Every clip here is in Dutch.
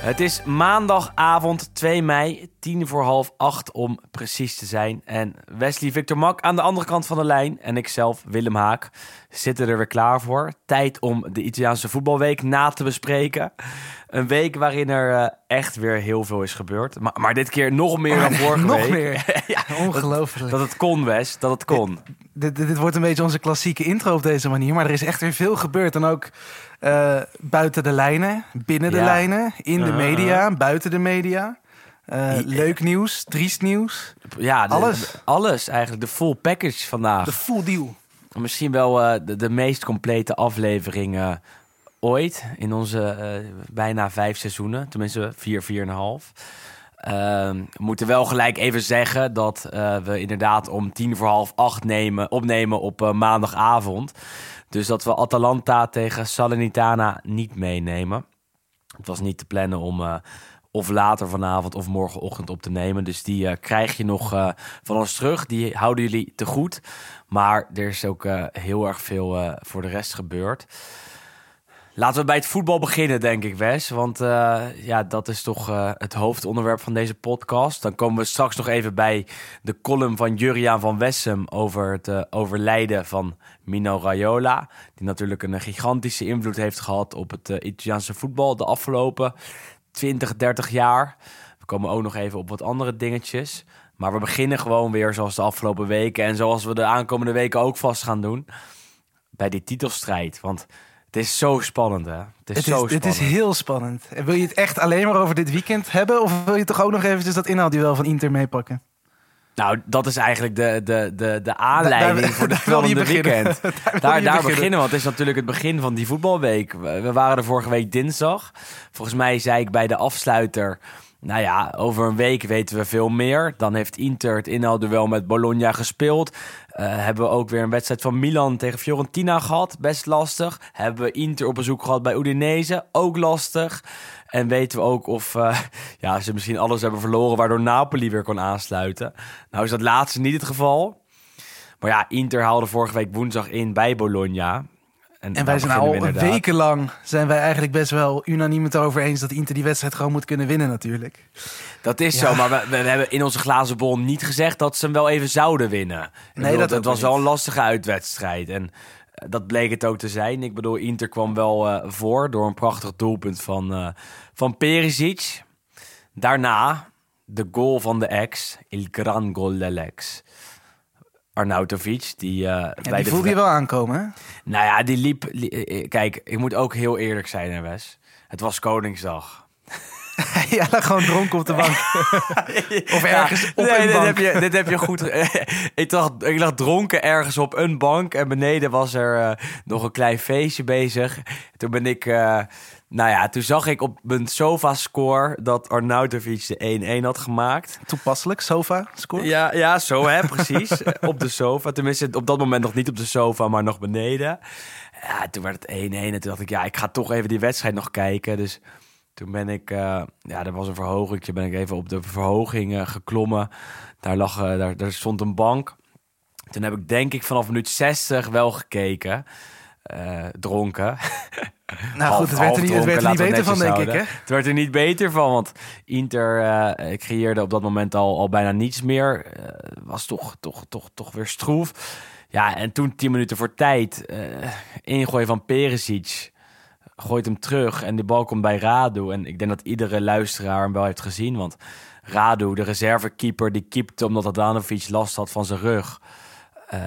Het is maandagavond 2 mei, tien voor half acht om precies te zijn. En Wesley Victor Mak aan de andere kant van de lijn en ikzelf, Willem Haak, zitten er weer klaar voor. Tijd om de Italiaanse voetbalweek na te bespreken. Een week waarin er eh, echt weer heel veel is gebeurd. Maar, maar dit keer nog meer dan vorige Nog week. meer. ja, Ongelooflijk. dat het kon, Wes, dat het kon. Dit, dit, dit wordt een beetje onze klassieke intro op deze manier. Maar er is echt weer veel gebeurd. En ook eh, buiten de lijnen, binnen de Ja. lijnen, in de Uh-huh. media, buiten de media. Eh, leuk nieuws, triest nieuws. Ja, de- Alles. Alles eigenlijk, de full package vandaag. De full deal. Misschien wel de, de meest complete aflevering ooit in onze eh, bijna vijf seizoenen. Tenminste, vier, vier en half. Ehm, moeten wel gelijk even zeggen dat eh, we inderdaad om tien voor half acht nemen, opnemen op eh, maandagavond. Dus dat we Atalanta tegen Salernitana niet meenemen. Het was niet te plannen om of later vanavond of morgenochtend op te nemen. Dus die krijg je nog van ons terug. Die houden jullie te goed. Maar er is ook heel erg veel voor de rest gebeurd. Laten we bij het voetbal beginnen, denk ik, Wes. Want eh, ja, dat is toch eh, het hoofdonderwerp van deze podcast. Dan komen we straks nog even bij de column van Juriaan van Wessem... over het eh, overlijden van Mino Raiola. Die natuurlijk een gigantische invloed heeft gehad op het Italiaanse voetbal... de afgelopen 20, 30 jaar. We komen ook nog even op wat andere dingetjes. Maar we beginnen gewoon weer zoals de afgelopen weken... en zoals we de aankomende weken ook vast gaan doen... bij die titelstrijd. Want... Het is zo spannend, hè? Het is Het zo is, spannend. dit is heel spannend. En wil je het echt alleen maar over dit weekend hebben? Of wil je toch ook nog eventjes dat inhaalduel van Inter meepakken? Nou, dat is eigenlijk de, de, de, de aanleiding Daar- voor de daar wil je spannende beginnen. weekend. Daar daar daar beginnen. beginnen, want het is natuurlijk het begin van die voetbalweek. We we waren er vorige week dinsdag. Volgens mij zei ik bij de afsluiter... Nou ja, over een week weten we veel meer. Dan heeft Inter het inhaalduel met Bologna gespeeld. Eh, hebben we ook weer een wedstrijd van Milan tegen Fiorentina gehad. Best lastig. Hebben we Inter op bezoek gehad bij Udinese. Ook lastig. En weten we ook of eh, ja, ze misschien alles hebben verloren... waardoor Napoli weer kon aansluiten. Nou is dat laatste niet het geval. Maar ja, Inter haalde vorige week woensdag in bij Bologna. En wij zijn al inderdaad. wekenlang zijn wij eigenlijk best wel unaniem het erover eens dat Inter die wedstrijd gewoon moet kunnen winnen natuurlijk. Dat is Ja. zo, maar we, we hebben in onze glazen bol niet gezegd dat ze hem wel even zouden winnen. Ik Nee, bedoel, dat het was niet. wel een lastige uitwedstrijd. En eh, dat bleek het ook te zijn. Ik bedoel, Inter kwam wel eh, voor door een prachtig doelpunt van, eh van Perisic. Daarna de goal van de ex, il gran gol dell'ex. Arnautovic, die, eh Ja, bij die de voelde je wel aankomen, hè? Nou ja, die liep... li- eh, Kijk, ik moet ook heel eerlijk zijn, hè, Wes. Het was Koningsdag. ja, lag gewoon dronken op de bank. of ergens op nee, een dit bank. Heb je, dit heb je goed... ik, dacht, ik lag dronken ergens op een bank... en beneden was er eh, nog een klein feestje bezig. Toen ben ik... eh, nou ja, toen zag ik op mijn sofa-score... dat Arnautovic de 1-1 had gemaakt. Toepasselijk, sofa, score. Ja, ja zo hè, precies. op de sofa. Tenminste, op dat moment nog niet op de sofa, maar nog beneden. Ja, toen werd het 1-1 en toen dacht ik, ja, ik ga toch even die wedstrijd nog kijken. Dus toen ben ik, eh, ja, er was een verhogingje, ben ik even op de verhoging eh, geklommen. Daar lag, eh, daar, daar stond een bank. Toen heb ik denk ik vanaf minuut 60 wel gekeken. Dronken. Nou goed, het werd er niet, het werd er niet beter van, denk ik, het hè? Het werd er niet beter van, want Inter eh, creëerde op dat moment al, al bijna niets meer. Eh, was toch, toch, toch, toch weer stroef. Ja, en toen tien minuten voor tijd, eh ingooi van Perisic, gooit hem terug en die bal komt bij Radu. En ik denk dat iedere luisteraar hem wel heeft gezien, want Radu, de reservekeeper, die keepte omdat Adanovic last had van zijn rug. Eh,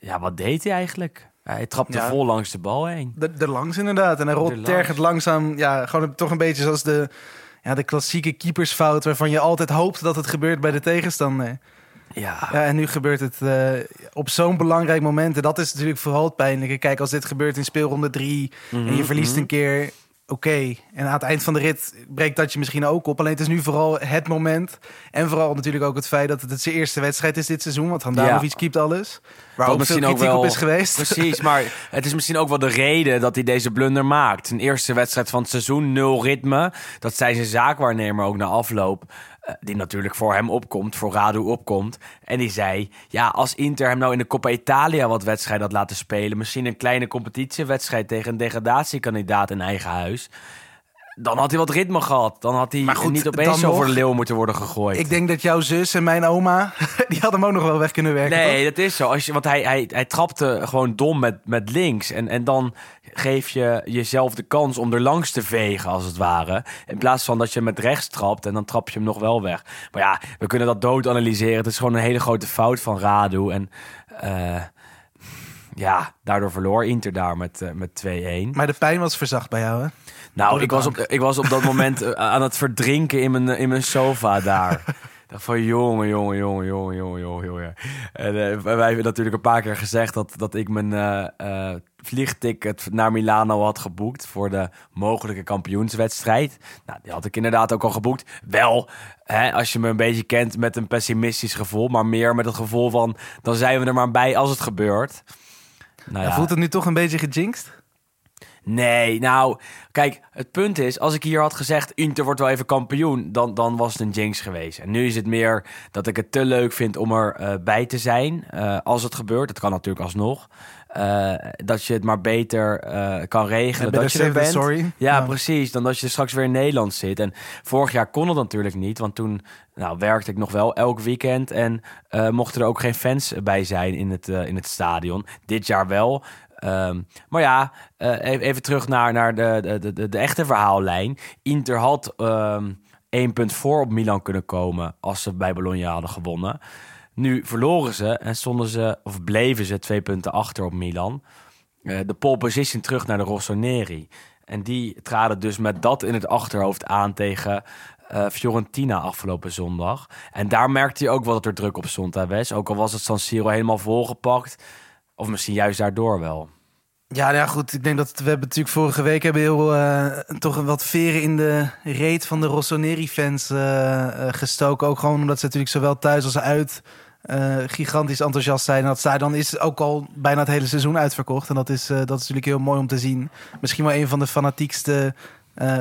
ja, wat deed hij eigenlijk? Hij trapte Ja. vol langs de bal heen. Er, langs inderdaad. En hij rolt tergend langzaam. Ja, gewoon toch een beetje zoals de, ja, de klassieke keepersfout... waarvan je altijd hoopt dat het gebeurt bij de tegenstander. Ja, Ja, en nu gebeurt het eh, op zo'n belangrijk moment. En dat is natuurlijk vooral het pijnlijke. Kijk, als dit gebeurt in speelronde drie... en je verliest een keer... oké. En aan het eind van de rit breekt dat je misschien ook op. Alleen het is nu vooral het moment. En vooral natuurlijk ook het feit dat het zijn eerste wedstrijd is dit seizoen. Want Handanovic Ja. keept alles. Waar ook veel kritiek op is geweest. Precies, maar het is misschien ook wel de reden dat hij deze blunder maakt. Een eerste wedstrijd van het seizoen, nul ritme. Dat zei zijn zaakwaarnemer ook na afloop. Eh, die natuurlijk voor hem opkomt, voor Radu opkomt. En die zei, ja, als Inter hem nou in de Coppa Italia wat wedstrijd had laten spelen... misschien een kleine competitiewedstrijd tegen een degradatiekandidaat in eigen huis... dan had hij wat ritme gehad. Dan had hij Maar goed, niet opeens zo voor de leeuw moeten worden gegooid. Ik denk dat jouw zus en mijn oma, die hadden hem ook nog wel weg kunnen werken. Nee, toch? dat is zo. Als je, want hij, hij, hij trapte gewoon dom met, met links. En, en dan geef je jezelf de kans om er langs te vegen, als het ware. In plaats van dat je met rechts trapt en dan trap je hem nog wel weg. Maar ja, we kunnen dat dood analyseren. Het is gewoon een hele grote fout van Radu. En eh, ja, daardoor verloor Inter daar met, eh, met 2-1. Maar de pijn was verzacht bij jou, hè? Nou, ik was, op, ik was op dat moment eh, aan het verdrinken in mijn, in mijn sofa daar. Ik dacht van jongen, jongen, jongen, jongen, jongen, jongen, jongen. En eh, wij hebben natuurlijk een paar keer gezegd dat, dat ik mijn eh, vliegticket naar Milano had geboekt voor de mogelijke kampioenswedstrijd. Nou, die had ik inderdaad ook al geboekt. Wel, hè, als je me een beetje kent met een pessimistisch gevoel, maar meer met het gevoel van dan zijn we er maar bij als het gebeurt. Nou ja. Voelt het nu toch een beetje gejinxed? Nee, nou, kijk, het punt is, als ik hier had gezegd, Inter wordt wel even kampioen, dan, dan was het een jinx geweest. En nu is het meer dat ik het te leuk vind om er eh, bij te zijn, eh, als het gebeurt. Dat kan natuurlijk alsnog. Eh, dat je het maar beter kan regelen. Dat je er bent. sorry. Ja, Ja. precies. Dan dat je straks weer in Nederland zit. En vorig jaar kon het natuurlijk niet, want toen nou, werkte ik nog wel elk weekend. En mochten er ook geen fans bij zijn in het, in het stadion. Dit jaar wel. Ehm, maar ja, eh, even, even terug naar, naar de, de, de, de echte verhaallijn. Inter had ehm één punt voor op Milan kunnen komen als ze bij Bologna hadden gewonnen. Nu verloren ze en stonden ze, of bleven ze twee punten achter op Milan. Eh, de pole position terug naar de Rossoneri. En die traden dus met dat in het achterhoofd aan tegen eh, Fiorentina afgelopen zondag. En daar merkte je ook wel dat er druk op stond, hè? Ook al was het San Siro helemaal volgepakt. Of misschien juist daardoor wel. Ja, nou goed. Ik denk dat we hebben natuurlijk vorige week hebben heel eh, toch wat veren in de reet van de Rossoneri-fans eh, gestoken. Ook gewoon omdat ze natuurlijk zowel thuis als uit gigantisch enthousiast zijn. En dat stadion is ook al bijna het hele seizoen uitverkocht. En dat is, dat is natuurlijk heel mooi om te zien. Misschien wel een van de fanatiekste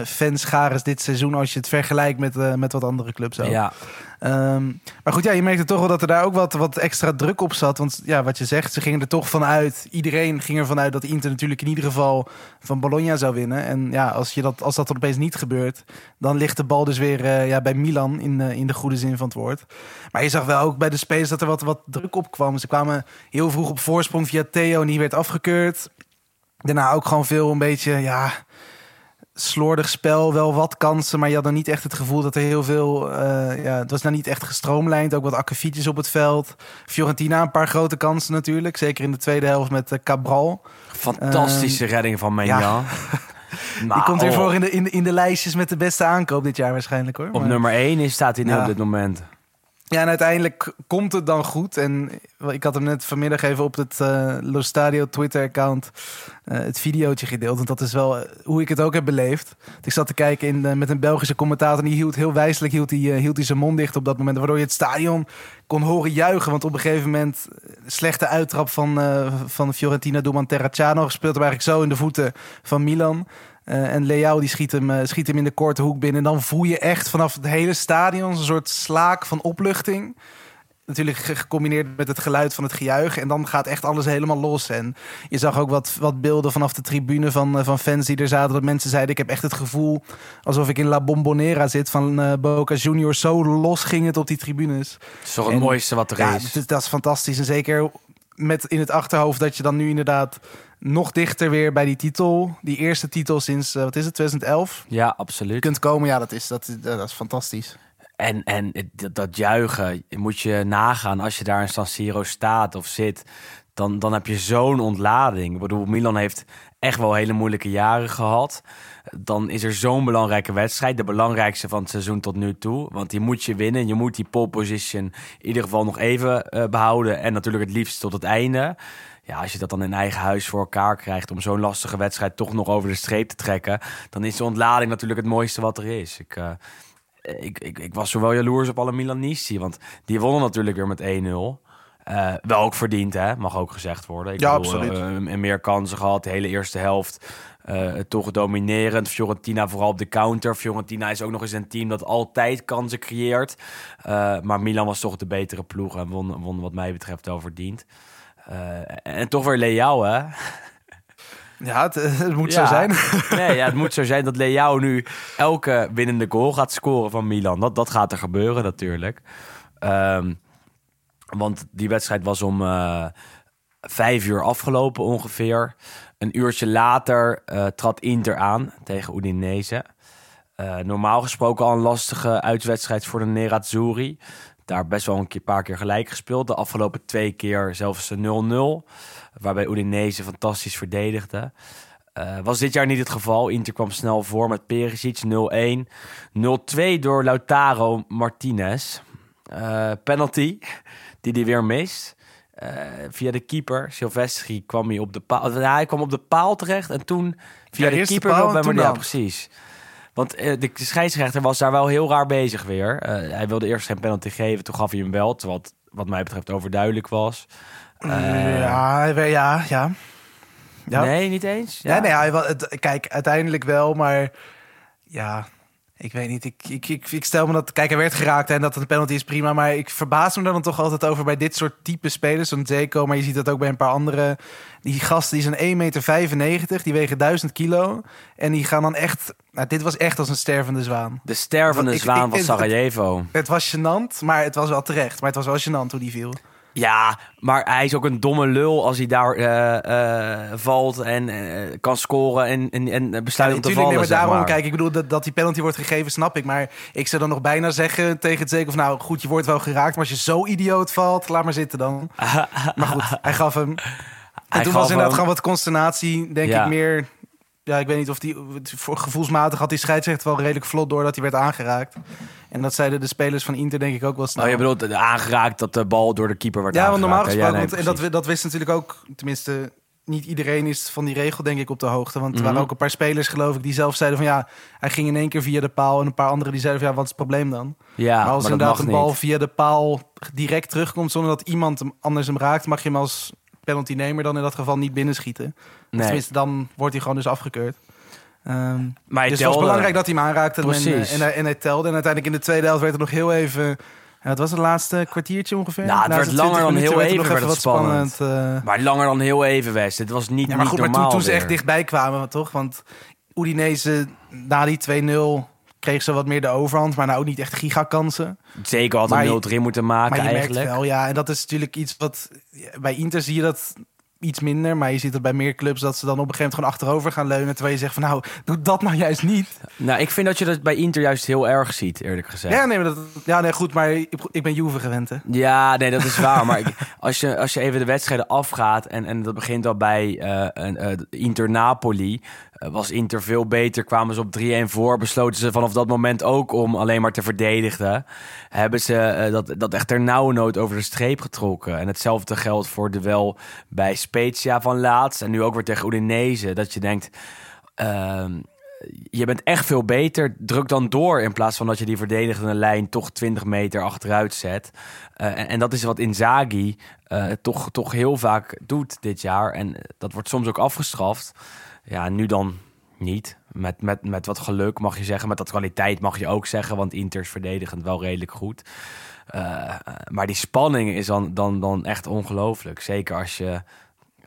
fanscharen dit seizoen als je het vergelijkt met, eh, met wat andere clubs. Ook. Ja, Ehm, maar goed, ja, je merkte toch wel dat er daar ook wat, wat extra druk op zat. Want ja, wat je zegt, ze gingen er toch vanuit. Iedereen ging ervan uit dat Inter natuurlijk in ieder geval van Bologna zou winnen. En ja, als, je dat, als dat dan opeens niet gebeurt, dan ligt de bal dus weer eh, ja, bij Milan in, in de goede zin van het woord. Maar je zag wel ook bij de spelers dat er wat, wat druk op kwam. Ze kwamen heel vroeg op voorsprong via Theo en die werd afgekeurd. Daarna ook gewoon veel een beetje, ja, slordig spel, wel wat kansen, maar je had dan niet echt het gevoel dat er heel veel, eh, ja, het was nou niet echt gestroomlijnd, ook wat akkefietjes op het veld. Fiorentina een paar grote kansen natuurlijk, zeker in de tweede helft met eh, Cabral. fantastische redding van Menjan. ja. Die komt weer oh, voor in de, in, de, in de lijstjes met de beste aankoop dit jaar waarschijnlijk hoor. Op Maar- nummer 1 is, staat hij nu Ja. op dit moment. Ja, en uiteindelijk komt het dan goed. En ik had hem net vanmiddag even op het eh Lo Stadio Twitter-account eh, het videootje gedeeld. Want dat is wel eh, hoe ik het ook heb beleefd. Ik zat te kijken in, met een Belgische commentator. En die hield heel wijselijk hield eh, hield hij zijn mond dicht op dat moment. Waardoor je het stadion kon horen juichen. Want op een gegeven moment, slechte uittrap van, van Fiorentina Duman Terracciano. Speelt hem eigenlijk zo in de voeten van Milan. Eh, en Leao die schiet hem, eh, schiet hem in de korte hoek binnen. En dan voel je echt vanaf het hele stadion een soort slaak van opluchting. Natuurlijk ge- gecombineerd met het geluid van het gejuich. En dan gaat echt alles helemaal los. En je zag ook wat, wat beelden vanaf de tribune van, eh, van fans die er zaten. Dat mensen zeiden, ik heb echt het gevoel alsof ik in La Bombonera zit van Boca Juniors. Zo los ging het op die tribunes. Het is toch het En- mooiste wat er Ja, is. dat is, dat is fantastisch. En zeker met in het achterhoofd dat je dan nu inderdaad nog dichter weer bij die titel, die eerste titel sinds, eh, wat is het, 2011, Ja, absoluut. kunt komen. Ja, dat is, dat, is- dat is fantastisch. En, en dat, dat juichen moet je nagaan als je daar in San Siro staat of zit. Dan, dan heb je zo'n ontlading. Ik bedoel, Milan heeft echt wel hele moeilijke jaren gehad. Dan is er zo'n belangrijke wedstrijd. De belangrijkste van het seizoen tot nu toe. Want die moet je winnen. Je moet die pole position in ieder geval nog even eh, behouden. En natuurlijk het liefst tot het einde. ja, als je dat dan in eigen huis voor elkaar krijgt om zo'n lastige wedstrijd toch nog over de streep te trekken, dan is de ontlading natuurlijk het mooiste wat er is. Ik, uh, ik, ik, ik was zo wel jaloers op alle Milanisti, want die wonnen natuurlijk weer met 1-0. Uh, wel ook verdiend, hè? mag ook gezegd worden. Ik ja, bedoel, absoluut. Uh, en meer kansen gehad, de hele eerste helft. Uh, toch dominerend. Fiorentina vooral op de counter. Fiorentina is ook nog eens een team dat altijd kansen creëert. maar Milan was toch de betere ploeg en won, won wat mij betreft wel verdiend. en toch weer Leao, hè? Ja, het, het moet Ja. zo zijn. Nee, ja, het moet zo zijn dat Leao nu elke winnende goal gaat scoren van Milan. Dat, dat gaat er gebeuren natuurlijk. Ehm, want die wedstrijd was om eh, vijf uur afgelopen ongeveer. Een uurtje later eh, trad Inter aan tegen Udinese. Eh, normaal gesproken al een lastige uitwedstrijd voor de Nerazzurri. Daar best wel een keer, paar keer gelijk gespeeld. De afgelopen twee keer zelfs een 0-0. Waarbij Udinese fantastisch verdedigde. Was dit jaar niet het geval. Inter kwam snel voor met Perisic 0-1. 0-2 door Lautaro Martinez. Eh, penalty die hij weer mist. Eh, via de keeper, Silvestri, kwam hij op de paal. Ja, hij kwam op de paal terecht en toen via Ja, de keeper paal wel bij ja, precies. Want eh, de, scheidsrechter was daar wel heel raar bezig weer. Eh, hij wilde eerst geen penalty geven, toen gaf hij hem wel, terwijl het wat mij betreft overduidelijk was. Eh, ja, ja, ja. ja. Nee, niet eens? Nee, nee, hij, kijk, uiteindelijk wel, maar ja, ik weet niet. Ik, ik, ik, ik stel me dat, kijk, hij werd geraakt en dat het een penalty is prima, maar ik verbaas me dan toch altijd over bij dit soort type spelers, zo'n Zeko, maar je ziet dat ook bij een paar andere. Die gasten, die zijn 1,95 meter, die wegen 1000 kilo en die gaan dan echt, nou, dit was echt als een stervende zwaan. De stervende zwaan van het- Sarajevo. Het was gênant, maar het was wel terecht. Maar het was wel gênant hoe die viel. Ja, maar hij is ook een domme lul als hij daar eh, eh, valt en eh, kan scoren en, en, en besluit om te vallen. nee, maar daarom, maar. kijk, ik bedoel dat, dat die penalty wordt gegeven, snap ik. Maar ik zou dan nog bijna zeggen tegen het zeker of nou goed, je wordt wel geraakt, maar als je zo idioot valt, laat maar zitten dan. maar goed, hij gaf hem. En Hij toen was inderdaad hem. gewoon wat consternatie, denk Ja. ik meer. Ja, ik weet niet of die voor gevoelsmatig had die scheidsrechter wel redelijk vlot door dat hij werd aangeraakt. En dat zeiden de spelers van Inter denk ik ook wel snel. Oh, je bedoelt eh, aangeraakt dat de bal door de keeper werd Ja, want aangeraakt. normaal gesproken, Ja, nee, want, en dat, dat wist natuurlijk ook, tenminste, niet iedereen is van die regel denk ik op de hoogte. Want er Mhm. waren ook een paar spelers geloof ik die zelf zeiden van ja, hij ging in één keer via de paal. En een paar anderen die zeiden van ja, wat is het probleem dan? Ja, maar als maar inderdaad een bal niet. via de paal direct terugkomt zonder dat iemand hem anders hem raakt, mag je hem als penaltynemer dan in dat geval niet binnenschieten. Nee. Tenminste, dan wordt hij gewoon dus afgekeurd. Ehm, Maar hij dus het was belangrijk dat hij hem aanraakte en, Precies. en, hij, en hij telde. En uiteindelijk in de tweede helft werd er nog heel even... Ja, het was het laatste kwartiertje ongeveer. Nou, het werd langer 20 dan heel even, werd het wat spannend. eh. Maar langer dan heel even, West. Het was niet, ja, maar niet goed, maar toen, ze echt dichtbij kwamen, toch? Want Udinese, na die 2-0, kreeg ze wat meer de overhand. Maar nou ook niet echt gigakansen. Zeker had Maar een je- 0-3 moeten maken Maar je eigenlijk. merkt wel, ja. En dat is natuurlijk iets wat... Bij Inter zie je dat iets minder. Maar je ziet het bij meer clubs dat ze dan op een gegeven moment gewoon achterover gaan leunen. Terwijl je zegt van nou, doe dat nou juist niet. Nou, ik vind dat je dat bij Inter juist heel erg ziet, eerlijk gezegd. Ja, nee, maar dat, ja, nee goed. Maar ik, ik ben Juve gewend, hè. Ja, nee, dat is waar. Maar ik- als je, als je even de wedstrijden afgaat... en, en dat begint al bij een, eh, Inter-Napoli... eh, was Inter veel beter, kwamen ze op 3-1 voor... besloten ze vanaf dat moment ook om alleen maar te verdedigen. Hebben ze eh, dat, dat echt ter nauwe over de streep getrokken. En hetzelfde geldt voor de wel bij Spezia van laatst... en nu ook weer tegen Udinese. Dat je denkt... ehm, je bent echt veel beter. Druk dan door in plaats van dat je die verdedigende lijn toch 20 meter achteruit zet. Eh, en, dat is wat Inzaghi eh, toch, toch heel vaak doet dit jaar. En dat wordt soms ook afgestraft. Ja, nu dan niet. Met, met, met wat geluk mag je zeggen. Met dat kwaliteit mag je ook zeggen. Want Inter is verdedigend wel redelijk goed. Eh, maar die spanning is dan, dan, dan echt ongelooflijk. Zeker als je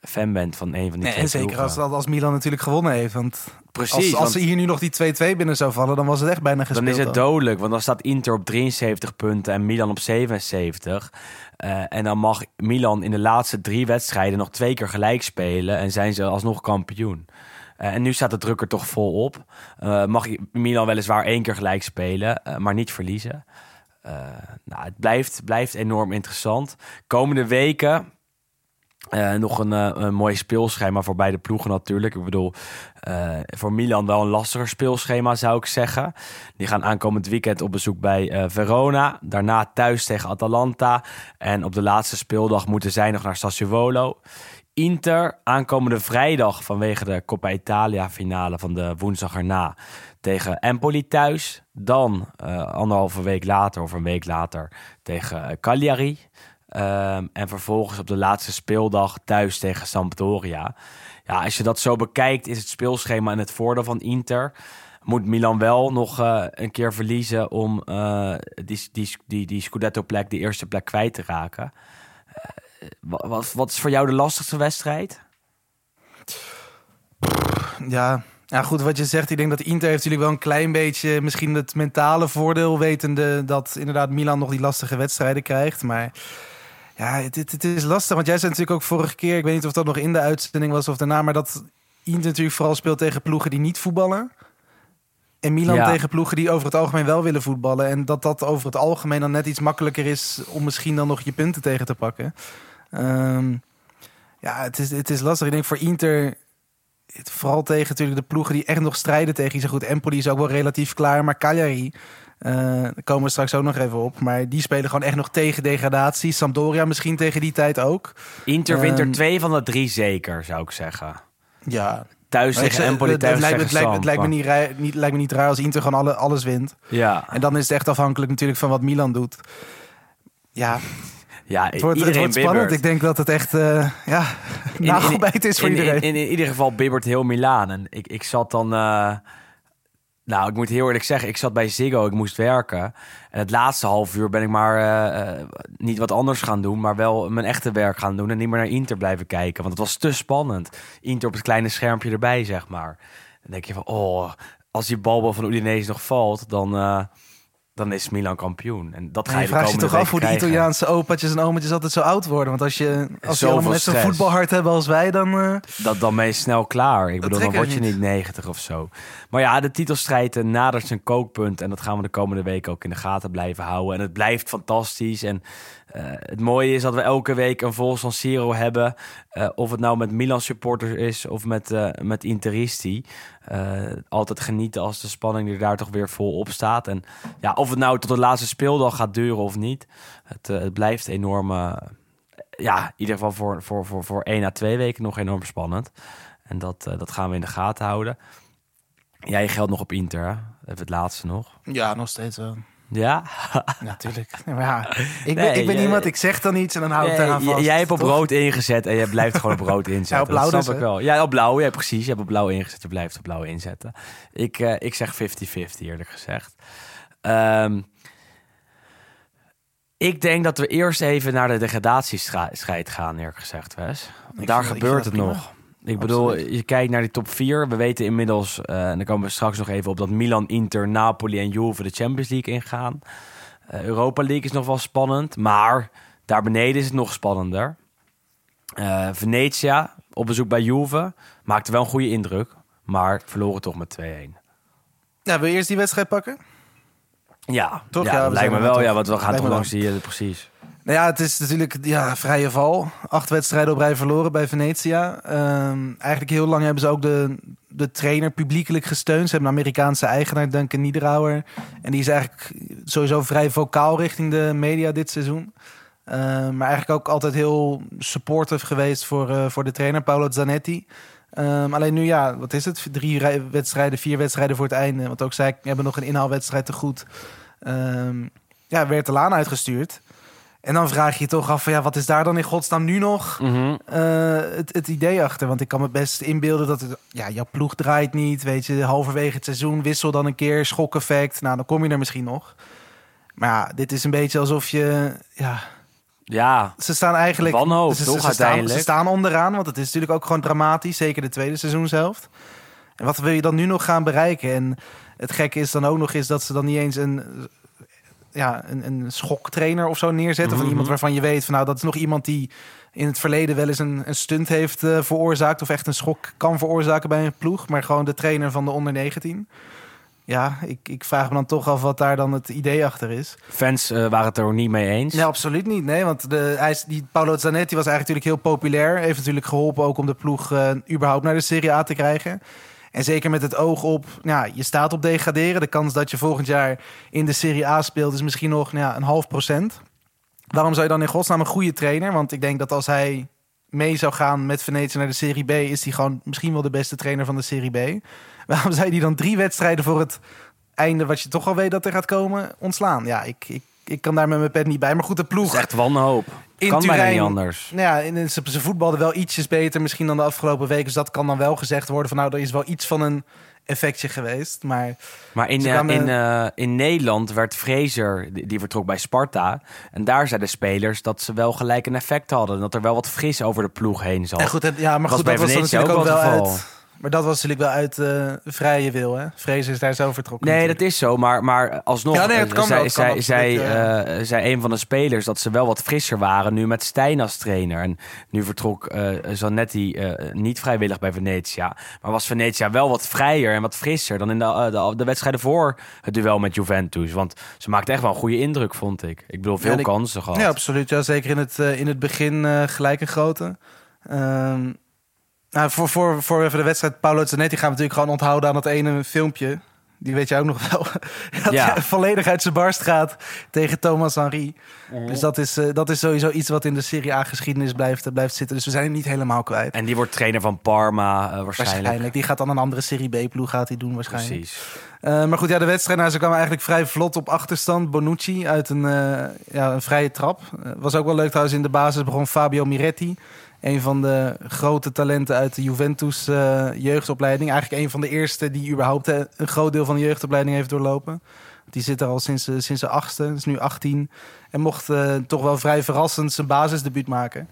fan bent van een van die Nee, twee zeker ploegen. als, als Milan natuurlijk gewonnen heeft. Want Precies, als, als want- ze hier nu nog die 2-2 binnen zou vallen, dan was het echt bijna gespeeld. Dan is het dodelijk, want dan staat Inter op 73 punten en Milan op 77. Eh, en dan mag Milan in de laatste drie wedstrijden nog twee keer gelijk spelen en zijn ze alsnog kampioen. Eh, en nu staat de druk er toch vol op. Eh, mag Milan weliswaar één keer gelijk spelen, maar niet verliezen. Nou, het blijft, blijft enorm interessant. Komende weken eh, nog een, eh, een mooi speelschema voor beide ploegen natuurlijk. Ik bedoel, eh, voor Milan wel een lastiger speelschema zou ik zeggen. Die gaan aankomend weekend op bezoek bij Verona. Daarna thuis tegen Atalanta. En op de laatste speeldag moeten zij nog naar Sassuolo. Inter aankomende vrijdag vanwege de Coppa Italia finale van de woensdag erna tegen Empoli thuis. Dan anderhalve week later of een week later tegen Cagliari. Ehm, en vervolgens op de laatste speeldag thuis tegen Sampdoria. Ja, als je dat zo bekijkt, is het speelschema in het voordeel van Inter. Moet Milan wel nog uh, een keer verliezen om uh, die, die, die, die Scudetto-plek, de eerste plek kwijt te raken. Uh, wat, wat is voor jou de lastigste wedstrijd? Ja, ja, goed, wat je zegt, ik denk dat Inter heeft natuurlijk wel een klein beetje misschien het mentale voordeel, wetende dat inderdaad Milan nog die lastige wedstrijden krijgt. Maar ja, het, het, het, is lastig, want jij zei natuurlijk ook vorige keer, ik weet niet of dat nog in de uitzending was of daarna, maar dat Inter natuurlijk vooral speelt tegen ploegen die niet voetballen. En Milan ja. tegen ploegen die over het algemeen wel willen voetballen. En dat dat over het algemeen dan net iets makkelijker is om misschien dan nog je punten tegen te pakken. Um, ja, het is, het is lastig. Ik denk voor Inter, het, vooral tegen natuurlijk de ploegen die echt nog strijden tegen. Zo goed, Empoli is ook wel relatief klaar, maar Cagliari... Uh, daar komen we straks ook nog even op. Maar die spelen gewoon echt nog tegen degradatie. Sampdoria misschien tegen die tijd ook. Inter wint er twee van de drie zeker, zou ik zeggen. Ja, thuis tegen Empoli, thuis het, lijkt, tegen het, lijkt, het lijkt me niet, lijkt me niet raar als Inter gewoon alle, alles wint. Ja. En dan is het echt afhankelijk natuurlijk van wat Milan doet. Ja, ja, het wordt, het wordt spannend. Ik denk dat het echt uh, ja, nagelbijt is voor in, iedereen. In, in, in, ieder geval bibbert heel Milaan. En ik, ik zat dan... Uh, nou, ik moet heel eerlijk zeggen, ik zat bij Ziggo, ik moest werken. En het laatste half uur ben ik maar uh, niet wat anders gaan doen, maar wel mijn echte werk gaan doen en niet meer naar Inter blijven kijken. Want het was te spannend. Inter op het kleine schermpje erbij, zeg maar. Dan denk je van, oh, als die bal van Udinese nog valt, dan... Uh, dan is Milan kampioen. En dat ga je, je vraagt je toch af hoe de Italiaanse opa's en oma's altijd zo oud worden. Want als je als je allemaal net zo'n voetbalhart hebben als wij, dan... Uh... Dat, dan ben je snel klaar. Ik bedoel, dan word je niet. niet 90 of zo. Maar ja, de titelstrijd nadert zijn kookpunt. En dat gaan we de komende week ook in de gaten blijven houden. En het blijft fantastisch. En uh, het mooie is dat we elke week een vol San Siro hebben. Uh, of het nou met Milan supporters is of met, uh, met Interisti. altijd genieten als de spanning er daar toch weer vol op staat. En ja, of het nou tot de laatste speeldag gaat duren of niet. Het, het blijft enorm... ja, in ieder geval voor, voor, voor, voor één à twee weken nog enorm spannend. En dat, dat gaan we in de gaten houden. Jij geldt nog op Inter, hè? Even het laatste nog. Ja, nog steeds wel. Ja? Natuurlijk. Ja, ik, ben, ik ben jij, iemand, ik zeg dan iets en dan hou ik nee, eraan vast. Jij hebt op toch? rood ingezet en je blijft gewoon op rood inzetten. Ja, op blauw dat dus, ik wel. Ja, op blauw. Ja, precies. Je hebt op blauw ingezet, je blijft op blauw inzetten. Ik, uh, ik zeg 50-50 eerlijk gezegd. Um, ik denk dat we eerst even naar de degradatiestrijd gaan, eerlijk gezegd, Wes. Daar gebeurt het nog. Ik bedoel, Absoluut. je kijkt naar die top 4. We weten inmiddels, uh, en daar komen we straks nog even op, dat Milan, Inter, Napoli en Juve de Champions League ingaan. Uh, Europa League is nog wel spannend, maar daar beneden is het nog spannender. Uh, Venetia, op bezoek bij Juve, maakte wel een goede indruk, maar verloren toch met 2-1. Ja, wil je eerst die wedstrijd pakken? Ja, toch? Ja, ja lijkt me wel. Toch. Ja, want we gaan lijkt toch langs die, precies. Nou ja, het is natuurlijk ja, vrije val. Acht wedstrijden op rij verloren bij Venetia. Um, eigenlijk heel lang hebben ze ook de, de trainer publiekelijk gesteund. Ze hebben een Amerikaanse eigenaar, Duncan Niederauer. En die is eigenlijk sowieso vrij vocaal richting de media dit seizoen. Uh, maar eigenlijk ook altijd heel supportive geweest voor, uh, voor de trainer, Paolo Zanetti. Um, alleen nu, ja, wat is het? Drie wedstrijden, vier wedstrijden voor het einde. Want ook we hebben nog een inhaalwedstrijd te goed. Ja, werd de laan uitgestuurd. En dan vraag je je toch af van ja, wat is daar dan in godsnaam nu nog mm -hmm. uh, het, het, idee achter? Want ik kan me best inbeelden dat het, ja, jouw ploeg draait niet. Weet je, halverwege het seizoen wissel dan een keer, schokeffect. Nou, dan kom je er misschien nog. Maar ja, dit is een beetje alsof je, ja... Ja, ze staan eigenlijk. Wanhoop, ze, toch, ze, staan, ze staan onderaan, want het is natuurlijk ook gewoon dramatisch. Zeker de tweede seizoenshelft. En wat wil je dan nu nog gaan bereiken? En het gekke is dan ook nog eens dat ze dan niet eens een ja, een, een schoktrainer of zo neerzetten. Mm -hmm. Van iemand waarvan je weet van nou, dat is nog iemand die in het verleden wel eens een, een stunt heeft uh, veroorzaakt. Of echt een schok kan veroorzaken bij een ploeg. Maar gewoon de trainer van de onder 19. Ja, ik, ik vraag me dan toch af wat daar dan het idee achter is. Fans uh, waren het er ook niet mee eens? Nee, absoluut niet. Nee, want de, hij die Paolo Zanetti was eigenlijk natuurlijk heel populair. Heeft natuurlijk geholpen ook om de ploeg uh, überhaupt naar de Serie A te krijgen. En zeker met het oog op, nou, je staat op degraderen. De kans dat je volgend jaar in de Serie A speelt is misschien nog nou, een half procent. Waarom zou je dan in godsnaam een goede trainer? Want ik denk dat als hij mee zou gaan met Venetië naar de Serie B, is hij gewoon misschien wel de beste trainer van de Serie B. Waarom zou hij dan drie wedstrijden voor het einde, wat je toch al weet dat er gaat komen, ontslaan? Ja, ik, ik, ik kan daar met mijn pet niet bij. Maar goed, de Dat ploeg is echt wanhoop. in kan Turijn. niet anders. Nou ja, en ze, ze voetbalden wel ietsjes beter misschien dan de afgelopen weken. Dus dat kan dan wel gezegd worden van nou, er is wel iets van een effectje geweest. Maar Maar in, eh, kwamen- in, eh, in Nederland werd Fraser, die, die vertrok bij Sparta. En daar zeiden spelers dat ze wel gelijk een effect hadden. Dat er wel wat fris over de ploeg heen zat. En goed, ja, maar goed, bij dat was dan natuurlijk ook ook wel wel uit. Maar dat was natuurlijk wel uit eh, vrije wil, hè? Vrees is daar zo vertrokken. Nee, dat is zo, maar, maar alsnog Ja, nee, het eh, kan wel, zei, het kan eh, zei een van de spelers dat ze wel wat frisser waren nu met Stijn als trainer. En nu vertrok eh Zanetti niet vrijwillig bij Venetia. Maar was Venetia wel wat vrijer en wat frisser dan in de, de, de wedstrijden voor het duel met Juventus. Want ze maakte echt wel een goede indruk, vond ik. Ik bedoel, veel Ja, kansen gehad. Ja, absoluut. Ja, zeker in het, in het begin gelijk een grote. Ehm, nou, voor, voor, voor even de wedstrijd Paolo Zanetti gaan we natuurlijk gewoon onthouden aan dat ene filmpje. Die weet je ook nog wel. dat Ja. hij volledig uit zijn barst gaat tegen Thomas Henry. Dus dat is, eh, dat is sowieso iets wat in de Serie A geschiedenis blijft, eh, blijft zitten. Dus we zijn hem niet helemaal kwijt. En die wordt trainer van Parma eh, waarschijnlijk. Waarschijnlijk. Die gaat dan een andere Serie B-ploeg gaat hij doen waarschijnlijk. Precies. Maar goed, ja, de wedstrijd, nou, ze kwamen eigenlijk vrij vlot op achterstand. Bonucci uit een, ja, een vrije trap. Was ook wel leuk trouwens, in de basis begon Fabio Miretti. Een van de grote talenten uit de Juventus eh, jeugdopleiding. Eigenlijk een van de eerste die überhaupt eh, een groot deel van de jeugdopleiding heeft doorlopen. Die zit er al sinds, eh, sinds de achtste, is nu 18. En mocht toch wel vrij verrassend zijn basisdebuut maken.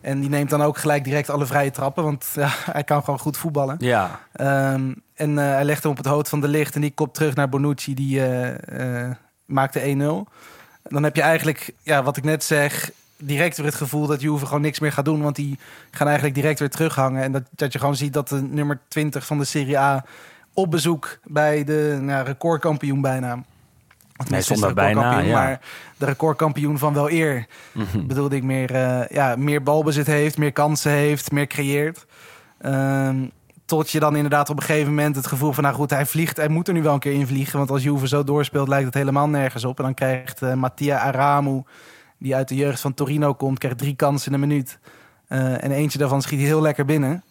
En die neemt dan ook gelijk direct alle vrije trappen. Want ja, hij kan gewoon goed voetballen. Ja, Ehm, en hij legde hem op het hoofd van de licht en die kop terug naar Bonucci, die maakte 1-0. Dan heb je eigenlijk, ja, wat ik net zeg, direct weer het gevoel dat Juve gewoon niks meer gaat doen. Want die gaan eigenlijk direct weer terughangen. En dat, dat je gewoon ziet dat de nummer 20 van de Serie A op bezoek bij de nou, recordkampioen bijna. Nee, zonder bijna, ja. Maar de recordkampioen van wel eer. Mhm. Bedoelde ik meer, eh, ja, meer balbezit heeft, meer kansen heeft, meer creëert. Ehm, tot je dan inderdaad op een gegeven moment het gevoel van... nou goed, hij vliegt, hij moet er nu wel een keer in vliegen. Want als Juve zo doorspeelt, lijkt het helemaal nergens op. En dan krijgt eh Mattia Aramu, die uit de jeugd van Torino komt... krijgt drie kansen in een minuut. Eh, en eentje daarvan schiet hij heel lekker binnen.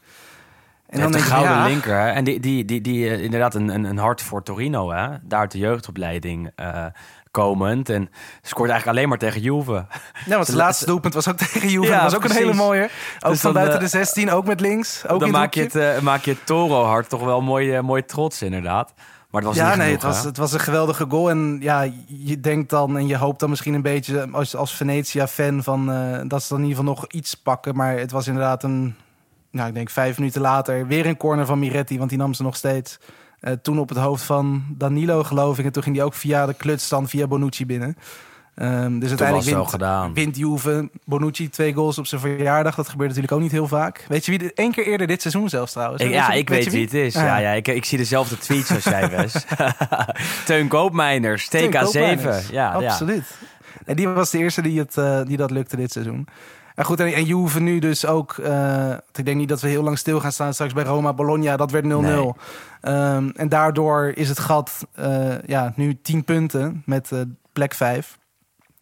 En dan je, gouden ja, linker. En die, die, die, die eh, inderdaad een, een, een hart voor Torino. Hè? Daar uit de jeugdopleiding eh, komend. En scoort eigenlijk alleen maar tegen Juve. Ja, want Ze- laatste doelpunt was ook tegen Juve. Ja, dat was ook een hele mooie. Ook Dus van dan, buiten de 16, ook met links. Ook dan in maak je, het, maak je het Toro-hart toch wel mooi, mooi trots, inderdaad. Maar het was ja, niet nee, genoeg, het was, het was een geweldige goal. En ja, je denkt dan en je hoopt dan misschien een beetje als, als Venetia-fan van eh, dat ze dan in ieder geval nog iets pakken. Maar het was inderdaad een, nou, ik denk vijf minuten later weer een corner van Miretti, want die nam ze nog steeds. Eh, toen op het hoofd van Danilo, geloof ik. En toen ging die ook via de klutstand via Bonucci binnen. Ehm, dus Toen uiteindelijk wint, gedaan. wint Juve Bonucci twee goals op zijn verjaardag. Dat gebeurt natuurlijk ook niet heel vaak. Weet je wie dit één keer eerder dit seizoen zelfs trouwens? Ik- ja, je- ik weet wie het is. Ah, Ja, ja, ik, ik zie dezelfde tweets als jij, Wes. Teun Koopmeiners, Teun TK7. Koopmeiners. Ja, ja. Absoluut. En die was de eerste die, het, eh, die dat lukte dit seizoen. En goed, en, en Juve nu dus ook... eh, ik denk niet dat we heel lang stil gaan staan straks bij Roma. Bologna, dat werd 0-0. Nee. Ehm, en daardoor is het gat eh, ja, nu 10 punten met plek 5.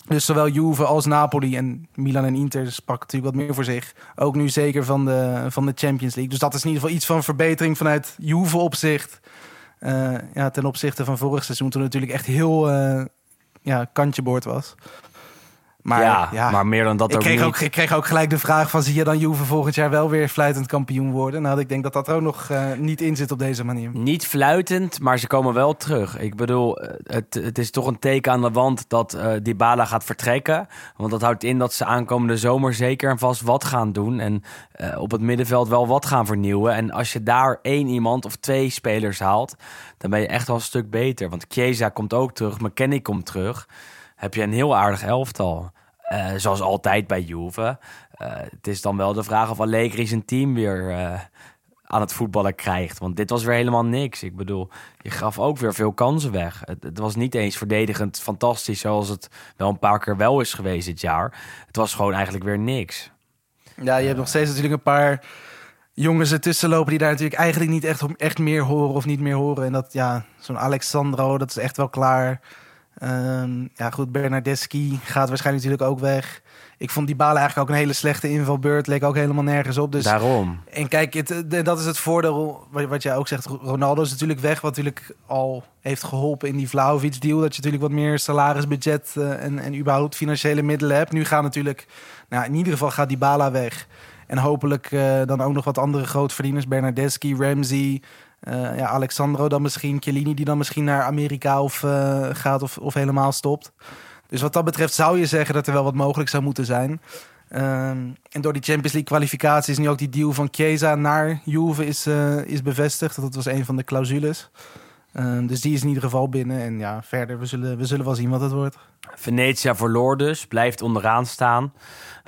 Dus zowel Juve als Napoli en Milan en Inter sprak natuurlijk wat meer voor zich. Ook nu zeker van de, van de Champions League. Dus dat is in ieder geval iets van verbetering vanuit Juve opzicht. Eh, ja, ten opzichte van vorig seizoen toen natuurlijk echt heel eh ja, kantje boord was. Maar ja, ja, maar meer dan dat ik, ook kreeg niet. ook, ik kreeg ook gelijk de vraag van... zie je dan Juve volgend jaar wel weer fluitend kampioen worden? Nou, ik denk dat dat er ook nog eh, niet in zit op deze manier. Niet fluitend, maar ze komen wel terug. Ik bedoel, eh, het, het is toch een teken aan de wand dat eh Dybala gaat vertrekken. Want dat houdt in dat ze aankomende zomer zeker en vast wat gaan doen. En eh, op het middenveld wel wat gaan vernieuwen. En als je daar één iemand of twee spelers haalt, dan ben je echt wel een stuk beter. Want Chiesa komt ook terug, McKennie komt terug. Heb je een heel aardig elftal. Eh, zoals altijd bij Juve. Eh, het is dan wel de vraag of Allegri zijn team weer... eh, aan het voetballen krijgt. Want dit was weer helemaal niks. Ik bedoel, je gaf ook weer veel kansen weg. Het, was niet eens verdedigend fantastisch zoals het wel een paar keer wel is geweest dit jaar. Het was gewoon eigenlijk weer niks. Ja, je hebt nog steeds natuurlijk een paar jongens ertussen lopen... die daar natuurlijk eigenlijk niet echt, echt meer horen of niet meer horen. En dat, ja, zo'n Alexandro, dat is echt wel klaar. Ehm, ja, goed, Bernardeschi gaat waarschijnlijk natuurlijk ook weg. Ik vond die balen eigenlijk ook een hele slechte invalbeurt. Leek ook helemaal nergens op. Dus Daarom. En kijk, het, eh, dat is het voordeel wat, wat jij ook zegt. Ronaldo is natuurlijk weg, wat natuurlijk al heeft geholpen in die Vlaovic-deal. Dat je natuurlijk wat meer salarisbudget eh, en, en überhaupt financiële middelen hebt. Nu gaan natuurlijk, nou, in ieder geval gaat die Bala weg. En hopelijk eh, dan ook nog wat andere grootverdieners. Bernardeschi, Ramsey, ja, Alexandro dan misschien. Chiellini die dan misschien naar Amerika of, eh, gaat of, of helemaal stopt. Dus wat dat betreft zou je zeggen dat er wel wat mogelijk zou moeten zijn. Ehm, en door die Champions League kwalificatie is nu ook die deal van Chiesa naar Juve is, eh, is bevestigd. Dat was een van de clausules. Ehm, dus die is in ieder geval binnen. En ja, verder, we zullen, we zullen wel zien wat het wordt. Venetia verloor dus, blijft onderaan staan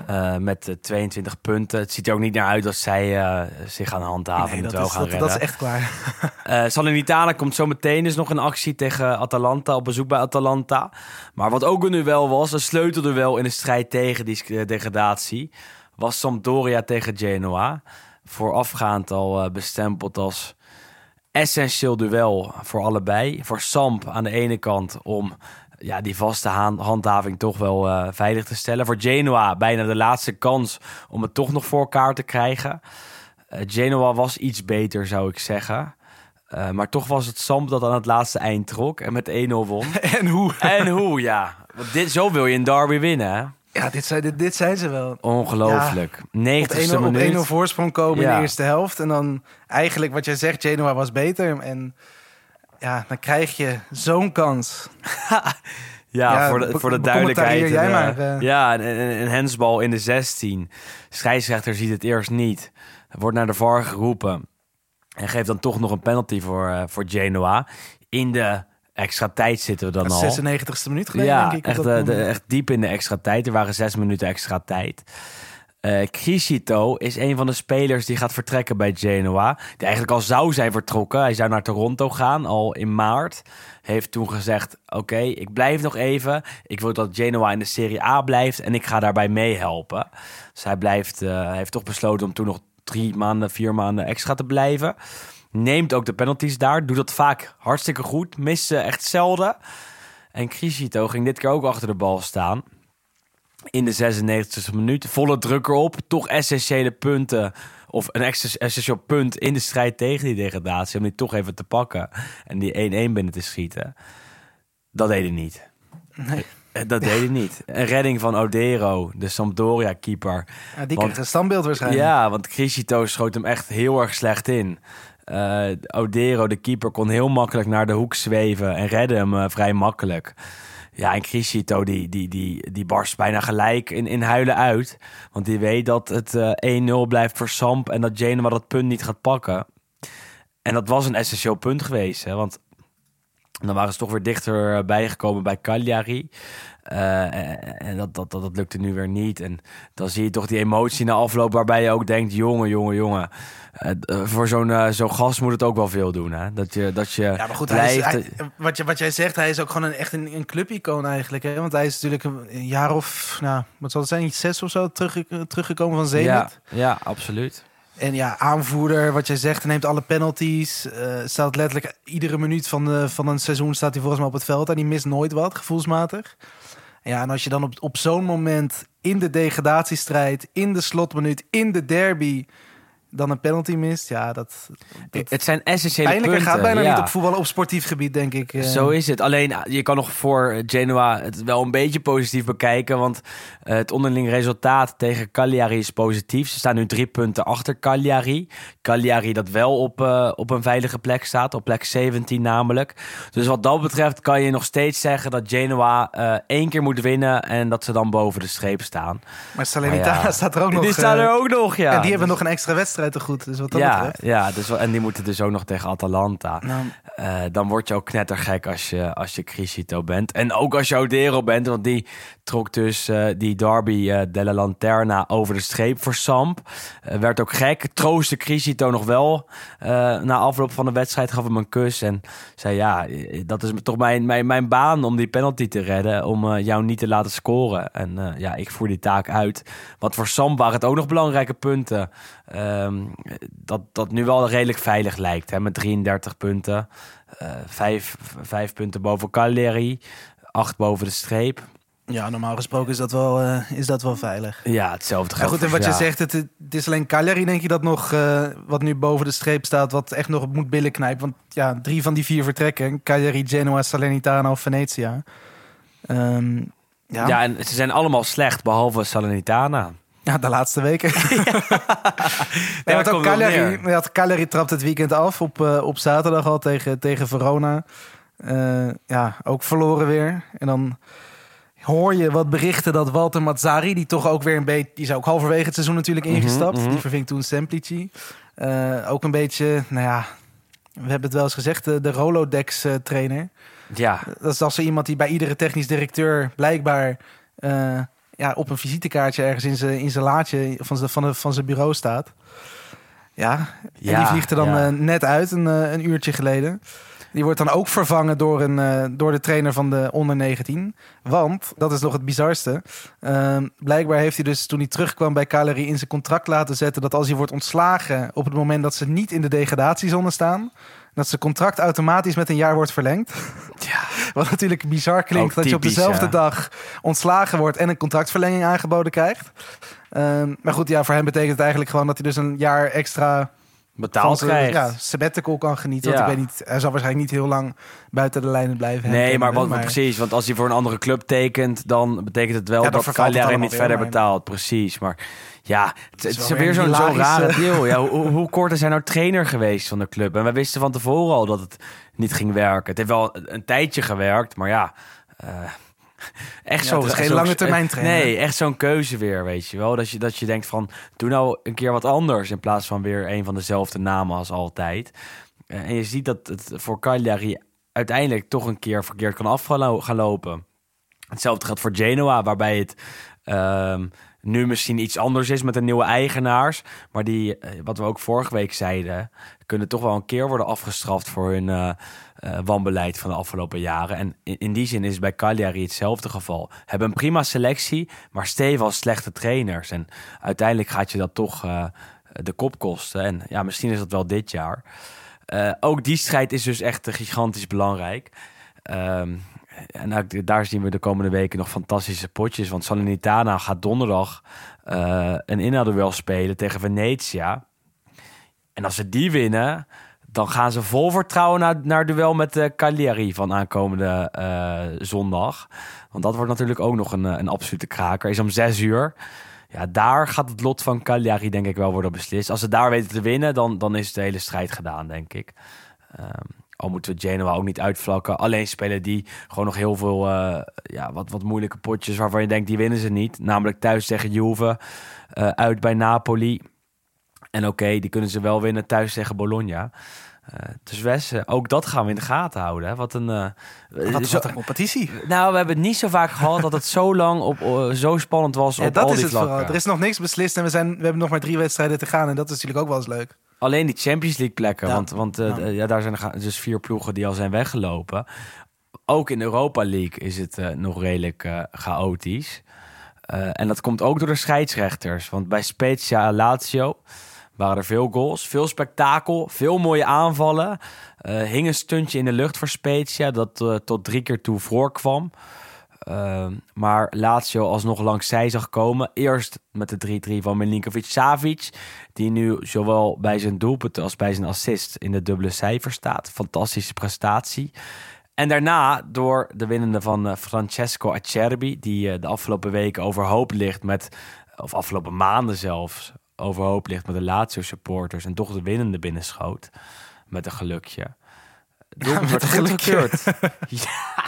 uh, met uh, 22 punten. Het ziet er ook niet naar uit dat zij uh, zich gaan handhaven Nee, en het dat, wel is, gaan dat, redden. dat is echt klaar. Eh Salernitana komt zo meteen dus nog een actie tegen Atalanta op bezoek bij Atalanta. Maar wat ook een duel was, een sleutelduel in de strijd tegen die eh, degradatie, was Sampdoria tegen Genoa. Voorafgaand al eh, bestempeld als essentieel duel voor allebei. Voor Samp aan de ene kant om ja, die vaste handhaving toch wel eh, veilig te stellen. Voor Genoa bijna de laatste kans om het toch nog voor elkaar te krijgen. Eh, Genoa was iets beter, zou ik zeggen. Eh, maar toch was het Samp dat aan het laatste eind trok en met 1-0 won. en hoe? en hoe, ja. Want dit, zo wil je een derby winnen, hè? Ja, dit zijn, dit, dit zijn ze wel. Ongelooflijk. Op 90ste 1-0 op 1-0 minuut. voorsprong komen in Ja. de eerste helft. En dan eigenlijk wat jij zegt, Genoa was beter. En ja, dan krijg je zo'n kans. Ja, Ja, voor de, voor de duidelijkheid. jij maar, eh, eh. Ja, een, een, een hensbal in de 16. Scheidsrechter ziet het eerst niet. Wordt naar de VAR geroepen. En geeft dan toch nog een penalty voor, eh, voor Genoa. In de extra tijd zitten we dan al. is 96e minuut geleden, ja, denk ik. echt, dat eh, de- echt diep in de extra tijd. Er waren zes minuten extra tijd. Eh Criscito is een van de spelers die gaat vertrekken bij Genoa. Die eigenlijk al zou zijn vertrokken. Hij zou naar Toronto gaan, al in maart. Heeft toen gezegd, oké, ik blijf nog even. Ik wil dat Genoa in de Serie A blijft en ik ga daarbij meehelpen. Dus hij blijft, eh, heeft toch besloten om toen nog drie maanden, vier maanden extra te blijven. Neemt ook de penalties daar. Doet dat vaak hartstikke goed. Mist ze echt zelden. En Criscito ging dit keer ook achter de bal staan. In de 96e minuut. Volle druk erop. Toch essentiële punten. Of een extra- essentieel punt in de strijd tegen die degradatie. Om die toch even te pakken. En die 1-1 binnen te schieten. Dat deed hij niet. Nee. Eh, Dat deed hij niet. Een redding van Odero, de Sampdoria-keeper. Ja, die want- kreeg een standbeeld waarschijnlijk. Ja, want Criscito schoot hem echt heel erg slecht in. Eh, Odero, de keeper, kon heel makkelijk naar de hoek zweven en redde hem eh, vrij makkelijk. Ja, en Criscito die, die, die, die barst bijna gelijk in, in huilen uit. Want die weet dat het eh, 1-0 blijft voor Samp en dat Genoa dat punt niet gaat pakken. En dat was een essentieel punt geweest. Hè? Want dan waren ze toch weer dichter eh, bijgekomen bij Cagliari. Eh, en dat, dat, dat, dat lukte nu weer niet. En dan zie je toch die emotie na afloop waarbij je ook denkt... jongen, jongen, jongen. eh, eh, voor zo'n eh, zo'n gast moet het ook wel veel doen. Hè? Dat je, dat je Ja, maar goed, hij is, blijft... hij- wat, je, wat jij zegt, hij is ook gewoon een, echt een, een clubicoon eigenlijk. Hè? Want hij is natuurlijk een, jaar of, nou, wat zal het zijn, zes of zo terug, teruggekomen van Zenit. ja, ja, absoluut. En ja, aanvoerder, wat jij zegt, neemt alle penalties. eh, staat letterlijk iedere minuut van, de, van een seizoen staat hij volgens mij op het veld. En die mist nooit wat, gevoelsmatig. Ja, en als je dan op, op zo'n moment in de degradatiestrijd, in de slotminuut, in de derby, dan een penalty mist. Ja, dat, dat Het zijn essentiële punten. gaat bijna ja. niet op voetballen op sportief gebied, denk ik. eh. Zo is het. Alleen ah, je kan nog voor Genoa het wel een beetje positief bekijken. Want eh, het onderling resultaat tegen Cagliari is positief. Ze staan nu drie punten achter Cagliari. Cagliari dat wel op, eh, op een veilige plek staat. Op plek 17 namelijk. Dus wat dat betreft kan je nog steeds zeggen dat Genoa één keer moet winnen. En dat ze dan boven de streep staan. Maar Salernitana ja. staat er ook nog. Die staan eh, er ook nog, ja. en die hebben Dus- nog een extra wedstrijd te goed. Dus wat dat ja, betreft. ja dus, wel- en die moeten dus ook nog tegen Atalanta. Nou, Eh, dan word je ook knettergek als je, als je Criscito bent. En ook als je Odero bent, want die trok dus eh, die derby eh della Lanterna over de streep voor Samp. Werd ook gek, troostte Criscito nog wel. Na afloop van de wedstrijd gaf hem een kus en zei ja, dat is toch mijn, mijn, mijn baan om die penalty te redden. Om jou niet te laten scoren. En ja, ik voer die taak uit. Want voor Samp waren het ook nog belangrijke punten. Ehm, dat, dat nu wel redelijk veilig lijkt. Hè, met 33 punten. Eh, vijf, vijf punten boven Cagliari. acht boven de streep. Ja, normaal gesproken is dat wel, eh, is dat wel veilig. Ja, hetzelfde Ja, geldt goed, en wat je zegt, het, het is alleen Cagliari, denk je, dat nog eh, wat nu boven de streep staat, wat echt nog moet billen knijpen. Want ja, drie van die vier vertrekken, Cagliari, Genoa, Salernitana of Venetia. Ehm, ja. Ja. Ja. en ze zijn allemaal slecht, behalve Salernitana. De laatste weken. nee, want ook Cagliari, ja, Cagliari trapt het weekend af op, eh, op zaterdag al tegen, tegen Verona. Eh, ja, ook verloren weer. En dan hoor je wat berichten dat Walter Mazzari, die toch ook weer een beetje, die is ook halverwege het seizoen natuurlijk ingestapt. mhm. Die verving toen Semplici. Eh, ook een beetje, nou ja, we hebben het wel eens gezegd, de, de Rolodex-trainer. Ja, dat is als zo iemand die bij iedere technisch directeur blijkbaar ja, op een visitekaartje ergens in zijn in zijn laadje van zijn van, de- van zijn bureau staat. Ja, en die vliegt er dan ja. eh, net uit een, eh, een uurtje geleden. Die wordt dan ook vervangen door, een, eh, door de trainer van de onder 19. Want, dat is nog het bizarste. ehm, blijkbaar heeft hij dus toen hij terugkwam bij Cagliari in zijn contract laten zetten... dat als hij wordt ontslagen op het moment dat ze niet in de degradatiezone staan... dat zijn contract automatisch met een jaar wordt verlengd. ja. Wat natuurlijk bizar klinkt Ook dat je op dezelfde ja. dag ontslagen wordt en een contractverlenging aangeboden krijgt. Ehm, maar goed, ja, voor hem betekent het eigenlijk gewoon dat hij dus een jaar extra betaald krijgt. ja, sabbatical kan genieten. Ja. Want ik weet niet, hij zal waarschijnlijk niet heel lang buiten de lijnen blijven. Nee, maar, wat, kennen, precies. Want als hij voor een andere club tekent, dan betekent het wel Ja, dat allemaal niet verder maar- betaalt. Precies. Maar ja, het, is weer zo'n zo'n hilarische- rare deal. Ja, hoe, hoe kort is hij nou trainer geweest van de club? En wij wisten van tevoren al dat het niet ging werken. Het heeft wel een, een tijdje gewerkt, maar ja... eh, echt Ja, zo, het is geen zo- lange termijn trainer. Nee, echt zo'n keuze weer, weet je wel. Dat je, dat je denkt van, doe nou een keer wat anders... in plaats van weer een van dezelfde namen als altijd. Eh, En je ziet dat het voor Cagliari uiteindelijk toch een keer verkeerd kan af gaan lopen. Hetzelfde geldt voor Genoa, waarbij het ehm, nu misschien iets anders is met de nieuwe eigenaars. Maar die, eh, wat we ook vorige week zeiden, kunnen toch wel een keer worden afgestraft voor hun eh, eh, wanbeleid van de afgelopen jaren. En in, die zin is het bij Cagliari hetzelfde geval. Hebben een prima selectie, maar stevig slechte trainers. En uiteindelijk gaat je dat toch de kop kosten. En ja, misschien is dat wel dit jaar. Ook die strijd is dus echt gigantisch belangrijk. Ehm, en ook daar zien we de komende weken nog fantastische potjes. Want Salernitana gaat donderdag eh, een inhaalduel spelen tegen Venetia. En als ze die winnen, dan gaan ze vol vertrouwen naar, naar duel met de Cagliari van aankomende eh, zondag. Want dat wordt natuurlijk ook nog een, eh, een absolute kraker. Is om zes uur. Ja, daar gaat het lot van Cagliari denk ik wel worden beslist. Als ze daar weten te winnen, dan, dan is de hele strijd gedaan, denk ik. Ehm, al moeten we Genoa ook niet uitvlakken. Alleen spelen die gewoon nog heel veel eh, ja, wat, wat moeilijke potjes... waarvan je denkt, die winnen ze niet. Namelijk thuis tegen Juve, eh, uit bij Napoli. En oké, die kunnen ze wel winnen thuis tegen Bologna. Eh, dus Wes, eh, ook dat gaan we in de gaten houden. Hè. Wat een... Wat, zo- wat een competitie. nou, we hebben het niet zo vaak gehad dat het zo lang op, zo spannend was Ja, op dat al is die het vlakken. vooral. Er is nog niks beslist en we, zijn, we hebben nog maar drie wedstrijden te gaan. En dat is natuurlijk ook wel eens leuk. Alleen die Champions League plekken. Ja. Want, want eh, Ja. daar zijn er dus vier ploegen die al zijn weggelopen. Ook in de Europa League is het eh, nog redelijk eh, chaotisch. En dat komt ook door de scheidsrechters. Want bij Spezia Lazio waren er veel goals, veel spektakel, veel mooie aanvallen. Hing een stuntje in de lucht voor Spezia dat tot drie keer toe voorkwam. Ehm, maar Lazio alsnog langs zij zag komen. Eerst met de 3-3 van Milinkovic-Savic. Die nu zowel bij zijn doelpunt als bij zijn assist in de dubbele cijfer staat. Fantastische prestatie. En daarna door de winnende van eh, Francesco Acerbi. Die eh, de afgelopen weken overhoop ligt met... Of afgelopen maanden zelfs overhoop ligt met de Lazio supporters. En toch de winnende binnenschoot. Met een gelukje. Doelpunt met wordt ja,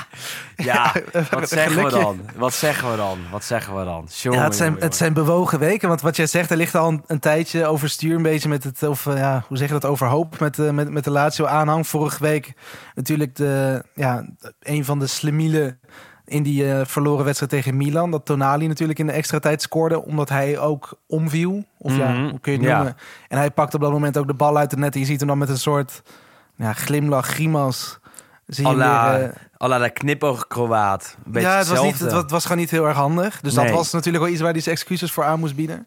ja. wat zeggen we dan? Wat zeggen we dan? Wat zeggen we dan? Jongen, Ja, het, zijn, jongen, het zijn bewogen weken. Want wat jij zegt, er ligt al een, een tijdje overstuur een beetje met het, of eh, ja, hoe zeg je dat, overhoop met, eh, met, met de Lazio aanhang. Vorige week natuurlijk de, ja, een van de slemielen in die eh, verloren wedstrijd tegen Milan. Dat Tonali natuurlijk in de extra tijd scoorde, omdat hij ook omviel. Of ja, Mhm, hoe kun je het ja. noemen? En hij pakt op dat moment ook de bal uit het net. En je ziet hem dan met een soort ja, glimlach, grimas. Zie Alla, eh, alla de. Een beetje ja, het was, niet, het, wa- het was gewoon niet heel erg handig. Dus dat was natuurlijk wel iets waar hij zijn excuses voor aan moest bieden.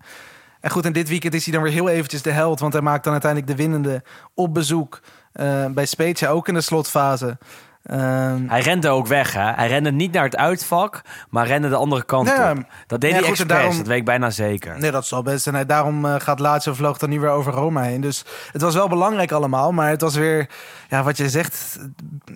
En goed, en dit weekend is hij dan weer heel eventjes de held. Want hij maakt dan uiteindelijk de winnende op bezoek eh, bij Spezia, ook in de slotfase. Ehm, Hij rende ook weg, hè? Hij rende niet naar het uitvak, maar rende de andere kant op. Dat deed ja, hij goed, expres, daarom- dat weet ik bijna zeker. Nee, dat zal best. En hij, daarom eh, gaat Lazio vloog dan nu weer over Roma heen. Dus het was wel belangrijk allemaal. Maar het was weer, ja, wat je zegt,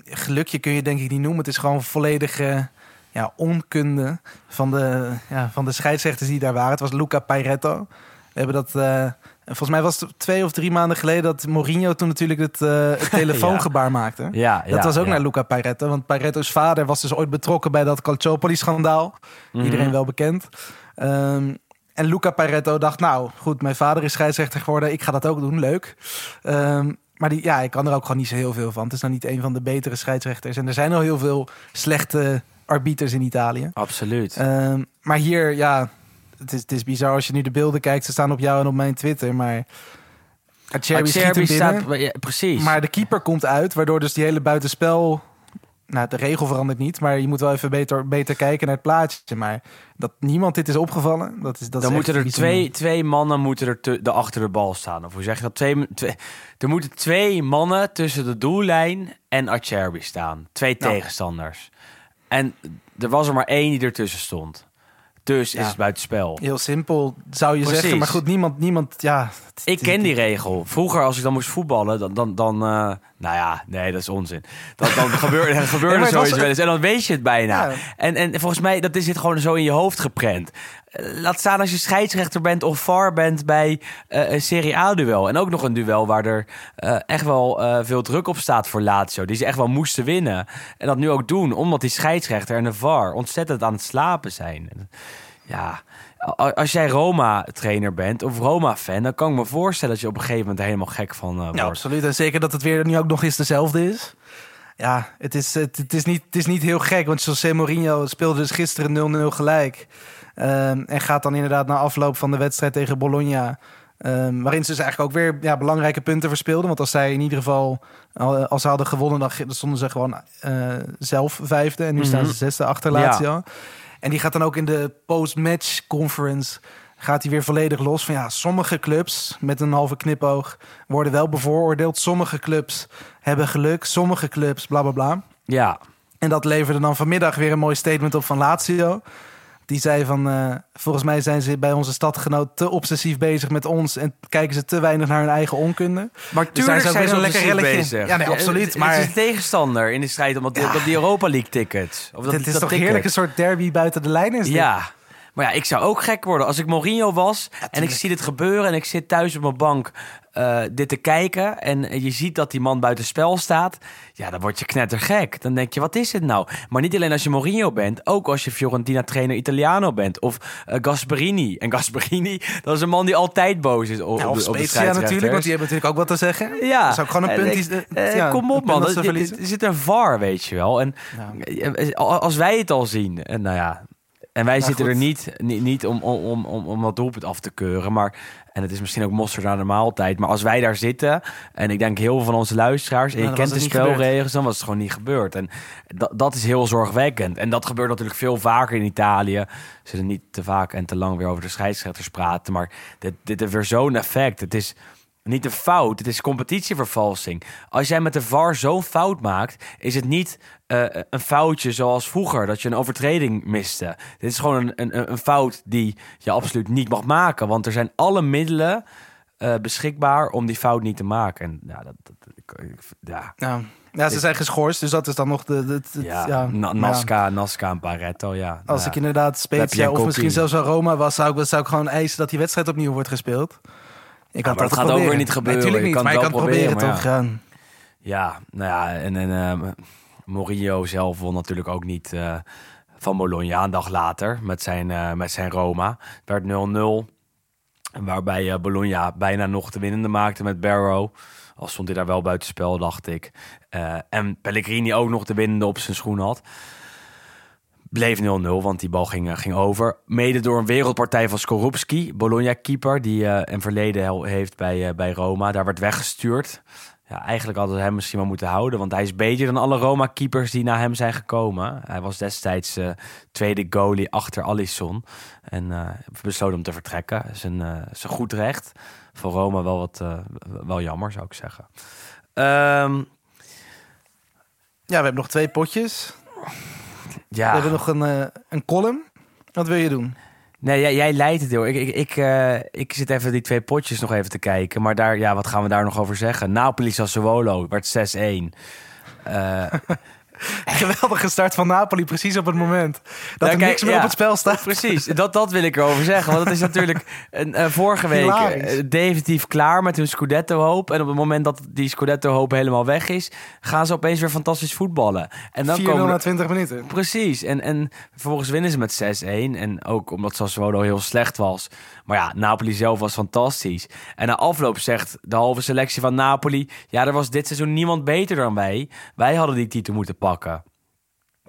gelukje kun je denk ik niet noemen. Het is gewoon volledige ja, onkunde van de, ja, van de scheidsrechters die daar waren. Het was Luca Pairetto. We hebben dat... eh, volgens mij was het twee of drie maanden geleden dat Mourinho toen natuurlijk het, het telefoongebaar maakte. Ja, Dat was ook naar Luca Pairetto. Want Pairetto's vader was dus ooit betrokken bij dat Calciopoli-schandaal. Mhm. Iedereen wel bekend. Ehm, en Luca Pairetto dacht, nou goed, mijn vader is scheidsrechter geworden. Ik ga dat ook doen, leuk. Ehm, maar die, ja, ik kan er ook gewoon niet zo heel veel van. Het is nou niet een van de betere scheidsrechters. En er zijn al heel veel slechte arbiters in Italië. Absoluut. Ehm, maar hier, ja, het is, het is bizar als je nu de beelden kijkt. Ze staan op jou en op mijn Twitter, maar... Acerbi schiet hem binnen. staat... ja, precies. Maar de keeper komt uit, waardoor dus die hele buitenspel... Nou, de regel verandert niet, maar je moet wel even beter, beter kijken naar het plaatje. Maar dat niemand dit is opgevallen, dat is dat dan is moeten er twee, twee mannen moeten er te, de achter de bal staan. Of hoe zeg je dat? Twee, twee, er moeten twee mannen tussen de doellijn en Acerbi staan. Twee Nou. tegenstanders. En er was er maar één die ertussen stond. Dus Ja. is het buitenspel. Heel simpel, zou je Precies. zeggen. Maar goed, niemand, niemand ja... Ik ken die regel. Vroeger, als ik dan moest voetballen, dan... dan, dan eh, nou ja, nee, dat is onzin. Dan, dan gebeurde, dan gebeurde Nee, was- zoiets wel eens. En dan weet je het bijna. Ja. En, en volgens mij, dat is het gewoon zo in je hoofd geprent. Laat staan als je scheidsrechter bent of VAR bent bij eh, een Serie A-duel. En ook nog een duel waar er eh, echt wel eh, veel druk op staat voor Lazio. Die ze echt wel moesten winnen. En dat nu ook doen, omdat die scheidsrechter en de VAR ontzettend aan het slapen zijn. Ja, als jij Roma-trainer bent of Roma-fan... dan kan ik me voorstellen dat je op een gegeven moment er helemaal gek van wordt. Ja, absoluut. En zeker dat het weer nu ook nog eens dezelfde is. Ja, het is, het, het is, niet, het is niet heel gek, want José Mourinho speelde dus gisteren 0-0 gelijk. Ehm, en gaat dan inderdaad na afloop van de wedstrijd tegen Bologna... ehm, waarin ze dus eigenlijk ook weer ja, belangrijke punten verspeelden. Want als zij in ieder geval, al- als ze hadden gewonnen... dan stonden ze gewoon eh, zelf vijfde. En nu staan ze zesde achter Ja. Lazio. En die gaat dan ook in de post-match conference... gaat hij weer volledig los van ja, sommige clubs met een halve knipoog worden wel bevooroordeeld. Sommige clubs hebben geluk, sommige clubs bla bla bla. Ja, En dat leverde dan vanmiddag weer een mooi statement op van Lazio. Die zei van, eh, volgens mij zijn ze bij onze stadgenoot te obsessief bezig met ons... en kijken ze te weinig naar hun eigen onkunde. maar daar tuurlijk is ook zijn weer ze lekker relletje bezig. Ja, nee, absoluut, maar- het is een tegenstander in de strijd om dat, Ja. dat die Europa League tickets. Of dat, Het is dat toch ticket. heerlijk een soort derby buiten de lijn is dit? Ja. Maar ja, ik zou ook gek worden als ik Mourinho was en ik zie dit gebeuren en ik zit thuis op mijn bank eh, dit te kijken en je ziet dat die man buiten spel staat. Ja, dan word je knettergek. Dan denk je, wat is het nou? Maar niet alleen als je Mourinho bent, ook als je Fiorentina trainer Italiano bent of eh, Gasperini. En Gasperini, dat is een man die altijd boos is op, Ja, of de, op de Spezia natuurlijk, want die hebben natuurlijk ook wat te zeggen. Ja, Dat is ook gewoon een En punt ik- die... eh, ja, kom op, man. Er- zit een VAR, weet je wel. En als wij het al zien, en nou ja. En wij zitten er niet, niet, niet om, om, om, om, dat doelpunt af te keuren. Maar, en het is misschien ook mosterd naar de maaltijd. Maar als wij daar zitten, en ik denk heel veel van onze luisteraars... en Nou, je kent de spelregels, dan was het gewoon niet gebeurd. En dat, dat is heel zorgwekkend. En dat gebeurt natuurlijk veel vaker in Italië. Ze niet te vaak en te lang weer over de scheidsrechters praten. Maar dit, dit heeft weer zo'n effect. Het is niet een fout, het is competitievervalsing. Als jij met de VAR zo'n fout maakt, is het niet eh, een foutje zoals vroeger, dat je een overtreding miste. Dit is gewoon een, een, een fout die je absoluut niet mag maken, want er zijn alle middelen eh, beschikbaar om die fout niet te maken. En ja, dat, dat, ik- ik- ja, Ja. ja, ze zijn geschorst, dus dat is dan nog de... de, de- ja, ja, Na- maar ja. Nasca, Nasca en Paretto, ja. Als ik inderdaad Spezia of misschien zelfs Roma was, zou ik, zou ik gewoon eisen dat die wedstrijd opnieuw wordt gespeeld. Ik het dat gaat ook weer niet gebeuren. Natuurlijk Je niet, kan maar je het kan wel het proberen, toch? Ja. Ja, nou ja, en, en eh, Mourinho zelf won natuurlijk ook niet eh, van Bologna een dag later met zijn, eh, met zijn Roma. Het werd 0-0, waarbij eh, Bologna bijna nog de winnende maakte met Barrow. Al stond hij daar wel buitenspel, dacht ik. En Pellegrini ook nog de winnende op zijn schoen had. Bleef 0-0, want die bal ging, eh, ging over. Mede door een wereldpartij van Skorupski, Bologna-keeper... die eh, een verleden heeft bij, eh, bij Roma. Daar werd weggestuurd. Ja, eigenlijk hadden ze hem misschien wel moeten houden... want hij is beter dan alle Roma-keepers die na hem zijn gekomen. Hij was destijds tweede goalie achter Alisson. En besloot om te vertrekken. Is een, goed recht. Voor Roma wel, wat, wel jammer, zou ik zeggen. Ehm, Ja, we hebben nog twee potjes. Ja. We hebben nog een, eh, een column. Wat wil je doen? Nee, jij, jij leidt het heel. Ik, ik, ik, eh, ik zit even die twee potjes nog even te kijken. Maar daar, ja, wat gaan we daar nog over zeggen? Napoli Sassuolo werd 6-1. Eh, Geweldige start van Napoli, precies op het moment dat Nou, er kijk, niks meer ja. op het spel staat. Precies, dat, dat wil ik erover zeggen. Want het is natuurlijk een, eh, vorige week eh, definitief klaar met hun Scudetto-hoop. En op het moment dat die Scudetto-hoop helemaal weg is... gaan ze opeens weer fantastisch voetballen. En dan 4-0 komen na er- 20 minuten. Precies, en, en vervolgens winnen ze met 6-1. En ook omdat Sassuolo heel slecht was. Maar ja, Napoli zelf was fantastisch. En na afloop zegt de halve selectie van Napoli... ja, er was dit seizoen niemand beter dan wij. Wij hadden die titel moeten pakken.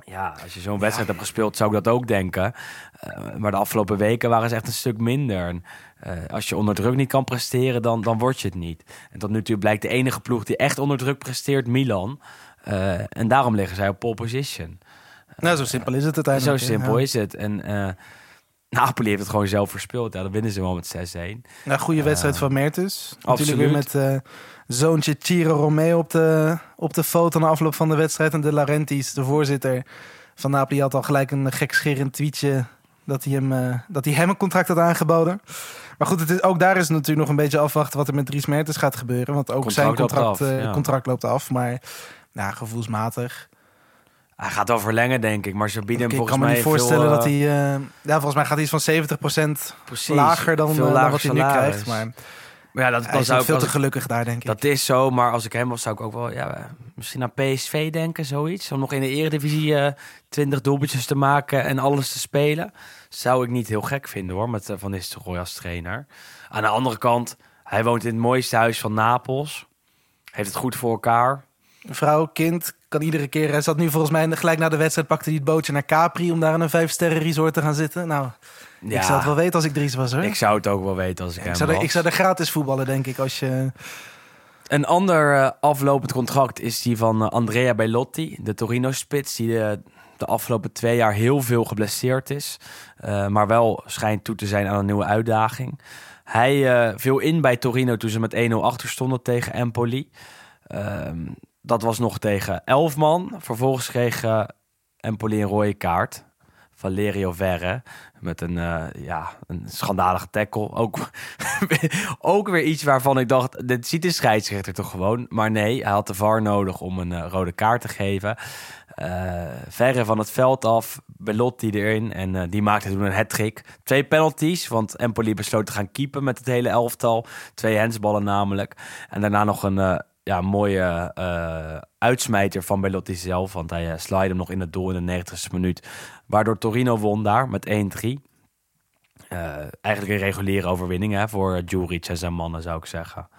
Ja, als je zo'n wedstrijd hebt gespeeld, zou ik dat ook denken. Eh, maar de afgelopen weken waren ze echt een stuk minder. En, eh, als je onder druk niet kan presteren, dan, dan word je het niet. En tot nu toe blijkt de enige ploeg die echt onder druk presteert, Milan. Eh, en daarom liggen zij op pole position. Nou, zo simpel is het Zo uiteindelijk. hè. simpel Ja. is het. En Napoli heeft het gewoon zelf verspeeld. Ja, dan winnen ze wel met 6-1. Nou, goede wedstrijd van Mertens. Natuurlijk weer met absoluut. Zoontje Ciro Romeo op de, op de foto na afloop van de wedstrijd. En De Laurentiis, de voorzitter van Napoli, had al gelijk een gekscherend tweetje dat hij hem, eh, dat hij hem een contract had aangeboden. Maar goed, het is, ook daar is het natuurlijk nog een beetje afwachten wat er met Dries Mertens gaat gebeuren. Want ook Contract zijn loopt contract, af, eh, ja. contract loopt af. Maar gevoelsmatig. Hij gaat wel verlengen, denk ik. Maar ze bieden hem ik volgens kan me mij niet voorstellen veel, dat eh, hij... ja, volgens mij gaat hij iets van 70% precies, lager dan, dan wat hij nu krijgt. Maar Maar ja, dat, hij is zou ook ik, veel als te ik- gelukkig daar, denk ik. dat is zo. Maar als ik hem was, zou ik ook wel ja, misschien aan PSV denken, zoiets. Om nog in de eredivisie eh 20 doelpuntjes te maken en alles te spelen. Zou ik niet heel gek vinden, hoor, met eh, Van Nistelrooy als trainer. Aan de andere kant, hij woont in het mooiste huis van Napels. Heeft het goed voor elkaar. vrouw, kind, kan iedere keer... Hij zat nu volgens mij gelijk na de wedstrijd... pakte hij het bootje naar Capri... om daar in een vijf-sterren resort te gaan zitten. Nou, Ja, ik zou het wel weten als ik Dries was, hoor. Ik zou het ook wel weten als ik, Ik hem zou, er, ik zou er gratis voetballen, denk ik, als je... Een ander eh, aflopend contract is die van eh, Andrea Bellotti, de Torino-spits, die eh, de afgelopen twee jaar heel veel geblesseerd is, maar wel schijnt toe te zijn aan een nieuwe uitdaging. Hij viel in bij Torino toen ze met 1-0 achter stonden tegen Empoli. Ehm, dat was nog tegen 11 man. Vervolgens kreeg Empoli een rode kaart. Valerio Verre. Met een, eh, ja, een schandalige tackle. Ook, ook weer iets waarvan ik dacht, dit ziet de scheidsrechter toch gewoon. Maar nee, hij had de VAR nodig om een eh, rode kaart te geven. Eh, verre van het veld af, Belotti erin. En die maakte toen een hat-trick. Twee penalties, want Empoli besloot te gaan keepen met het hele elftal. Twee hensballen namelijk. En daarna nog een ja, mooie uitsmijter van Belotti zelf. Want hij uh, hem nog in het doel in de 90ste minuut. Waardoor Torino won daar met 1-3. Uh, eigenlijk een reguliere overwinning hè, voor Juric en zijn mannen, zou ik zeggen.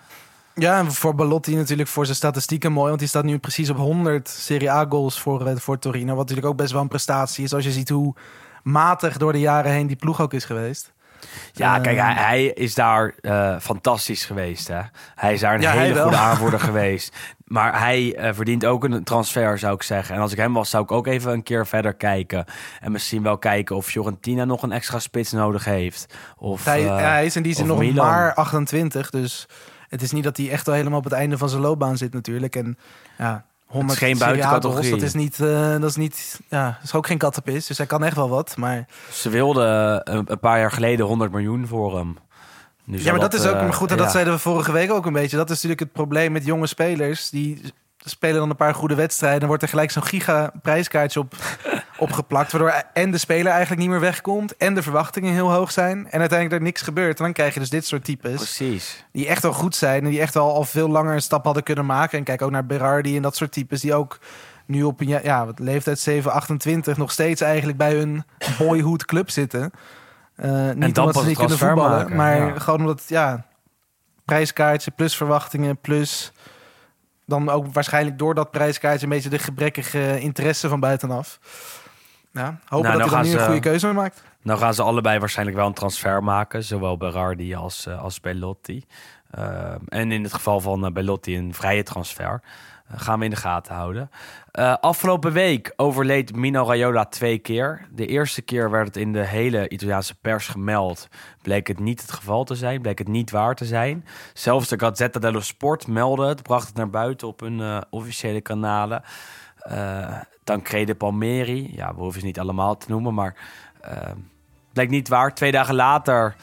Ja, en voor Ballotti natuurlijk voor zijn statistieken mooi. Want die staat nu precies op 100 Serie A goals voor, uh, voor Torino. Wat natuurlijk ook best wel een prestatie is. Als je ziet hoe matig door de jaren heen die ploeg ook is geweest. Ja, kijk, hij, hij is daar uh, fantastisch geweest. Hè? Hij is daar een ja, hele goede aanvoerder geweest. Maar hij uh, verdient ook een transfer, zou ik zeggen. En als ik hem was, zou ik ook even een keer verder kijken. En misschien wel kijken of Fiorentina nog een extra spits nodig heeft. Of, hij, uh, hij is in die zin nog Milan. maar 28. Dus het is niet dat hij echt al helemaal op het einde van zijn loopbaan zit natuurlijk. En ja, 100 geen buitencategorie. Dat is niet, uh, dat is niet, ja, is ook geen kattenpis. Dus hij kan echt wel wat. Maar ze wilden een, een paar jaar geleden 100 miljoen voor hem. Nu ja, maar dat, dat is ook maar goed. En ja. dat zeiden we vorige week ook een beetje. Dat is natuurlijk het probleem met jonge spelers. Die spelen dan een paar goede wedstrijden. Dan wordt er gelijk zo'n giga prijskaartje op, opgeplakt. Waardoor en de speler eigenlijk niet meer wegkomt. En de verwachtingen heel hoog zijn. En uiteindelijk er niks gebeurt. En dan krijg je dus dit soort types. Precies. Die echt wel goed zijn. En die echt wel al veel langer een stap hadden kunnen maken. En kijk ook naar Berardi en dat soort types. Die ook nu op een ja, wat leeftijd 7, 28 nog steeds eigenlijk bij hun boyhood club zitten. Uh, niet omdat ze niet kunnen voetballen. Maken, maar ja. gewoon omdat, ja, prijskaartje plus verwachtingen plus dan ook waarschijnlijk door dat prijskaartje een beetje de gebrekkige interesse van buitenaf. Ja, hopen Nou, dat hij nou dan gaan nu een goede keuze mee maakt. Nou gaan ze allebei waarschijnlijk wel een transfer maken. Zowel Berardi als, uh, als Bellotti. Uh, en in het geval van uh, Bellotti een vrije transfer. Uh, gaan we in de gaten houden. Uh, afgelopen week overleed Mino Raiola twee keer. De eerste keer werd het in de hele Italiaanse pers gemeld. Bleek het niet het geval te zijn. Bleek het niet waar te zijn. Zelfs de Gazzetta dello Sport meldde het. Bracht het naar buiten op hun officiële kanalen. Uh, Tancrede Palmeri. Ja, we hoeven ze niet allemaal te noemen, maar uh, blijkt niet waar. Twee dagen later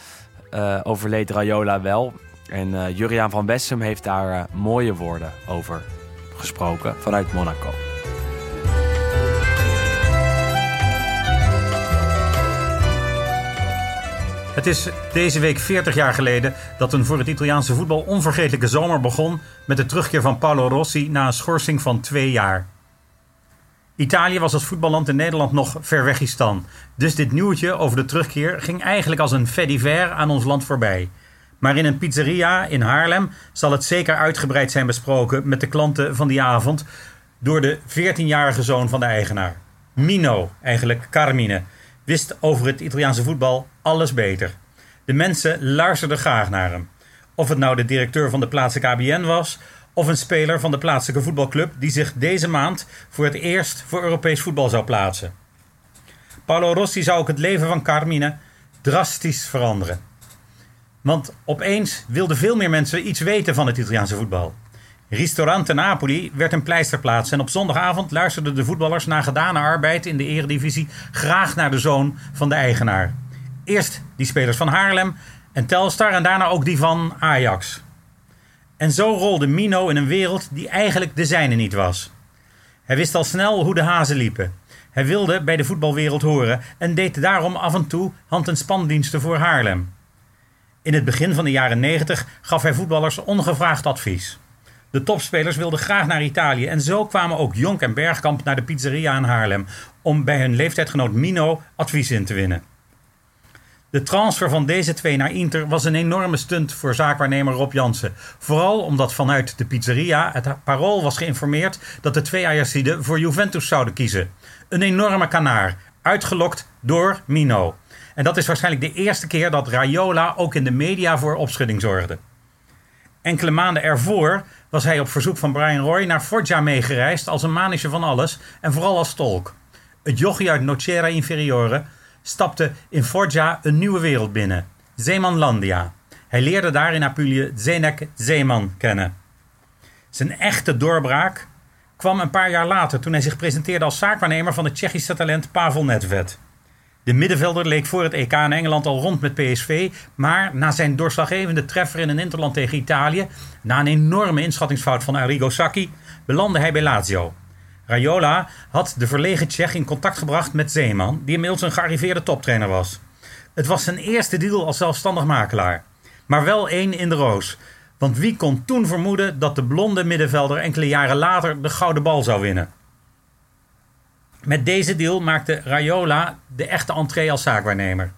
uh, overleed Rayola wel. En Juriaan van Wessem heeft daar mooie woorden over gesproken vanuit Monaco. Het is deze week 40 jaar geleden dat een voor het Italiaanse voetbal onvergetelijke zomer begon met de terugkeer van Paolo Rossi na een schorsing van twee jaar. Italië was als voetballand in Nederland nog Verwegistan. Dus dit nieuwtje over de terugkeer ging eigenlijk als een fait aan ons land voorbij. Maar in een pizzeria in Haarlem zal het zeker uitgebreid zijn besproken met de klanten van die avond door de 14-jarige zoon van de eigenaar. Mino, eigenlijk Carmine, wist over het Italiaanse voetbal alles beter. De mensen luisterden graag naar hem. Of het nou de directeur van de plaatselijke ABN was, of een speler van de plaatselijke voetbalclub die zich deze maand voor het eerst voor Europees voetbal zou plaatsen. Paolo Rossi zou ook het leven van Carmine drastisch veranderen. Want opeens wilden veel meer mensen iets weten van het Italiaanse voetbal. Ristorante Napoli werd een pleisterplaats en op zondagavond luisterden de voetballers na gedane arbeid in de eredivisie graag naar de zoon van de eigenaar. Eerst die spelers van Haarlem en Telstar en daarna ook die van Ajax. En zo rolde Mino in een wereld die eigenlijk de zijne niet was. Hij wist al snel hoe de hazen liepen. Hij wilde bij de voetbalwereld horen en deed daarom af en toe hand- en spandiensten voor Haarlem. In het begin van de jaren 90 gaf hij voetballers ongevraagd advies. De topspelers wilden graag naar Italië en zo kwamen ook Jonk en Bergkamp naar de pizzeria in Haarlem om bij hun leeftijdgenoot Mino advies in te winnen. De transfer van deze twee naar Inter was een enorme stunt voor zaakwaarnemer Rob Jansen. Vooral omdat vanuit de pizzeria het parool was geïnformeerd dat de twee Ajaxiden voor Juventus zouden kiezen. Een enorme kanaar, uitgelokt door Mino. En dat is waarschijnlijk de eerste keer dat Raiola ook in de media voor opschudding zorgde. Enkele maanden ervoor was hij op verzoek van Brian Roy naar Foggia meegereisd als een manische van alles en vooral als tolk. Het jochie uit Nocera Inferiore stapte in Foggia een nieuwe wereld binnen, Zeemanlandia. Hij leerde daar in Apulië Zenek Zeeman kennen. Zijn echte doorbraak kwam een paar jaar later toen hij zich presenteerde als zaakwaarnemer van het Tsjechische talent Pavel Nedved. De middenvelder leek voor het EK in Engeland al rond met PSV, maar na zijn doorslaggevende treffer in een interland tegen Italië, na een enorme inschattingsfout van Arrigo Sacchi, belandde hij bij Lazio. Raiola had de verlegen Tsjech in contact gebracht met Zeeman, die inmiddels een gearriveerde toptrainer was. Het was zijn eerste deal als zelfstandig makelaar. Maar wel één in de roos. Want wie kon toen vermoeden dat de blonde middenvelder enkele jaren later de gouden bal zou winnen? Met deze deal maakte Raiola de echte entree als zaakwaarnemer.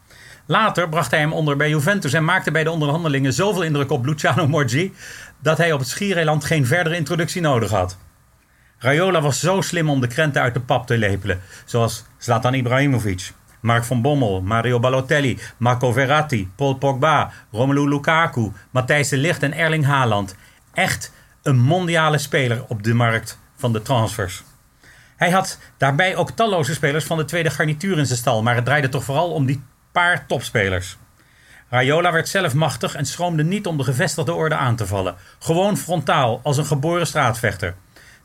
Later bracht hij hem onder bij Juventus en maakte bij de onderhandelingen zoveel indruk op Luciano Morgi dat hij op het Schiereiland geen verdere introductie nodig had. Raiola was zo slim om de krenten uit de pap te lepelen, zoals Zlatan Ibrahimovic, Mark van Bommel, Mario Balotelli, Marco Verratti, Paul Pogba, Romelu Lukaku, Matthijs de Ligt en Erling Haaland. Echt een mondiale speler op de markt van de transfers. Hij had daarbij ook talloze spelers van de tweede garnituur in zijn stal, maar het draaide toch vooral om die paar topspelers. Raiola werd zelf machtig en schroomde niet om de gevestigde orde aan te vallen. Gewoon frontaal, als een geboren straatvechter.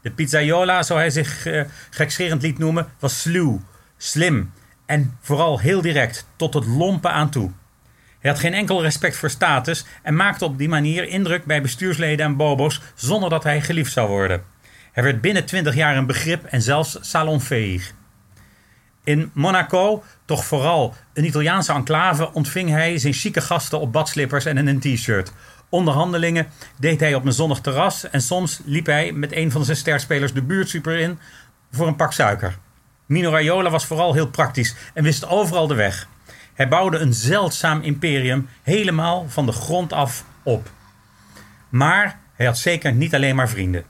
De pizzaiola, zo hij zich uh, gekscherend liet noemen, was sluw, slim en vooral heel direct, tot het lompen aan toe. Hij had geen enkel respect voor status en maakte op die manier indruk bij bestuursleden en bobo's zonder dat hij geliefd zou worden. Hij werd binnen 20 jaar een begrip en zelfs salonveeg. In Monaco, toch vooral een Italiaanse enclave, ontving hij zijn chique gasten op badslippers en in een t-shirt. Onderhandelingen deed hij op een zonnig terras en soms liep hij met een van zijn sterspelers de buurtsuper in voor een pak suiker. Mino Raiola was vooral heel praktisch en wist overal de weg. Hij bouwde een zeldzaam imperium helemaal van de grond af op. Maar hij had zeker niet alleen maar vrienden.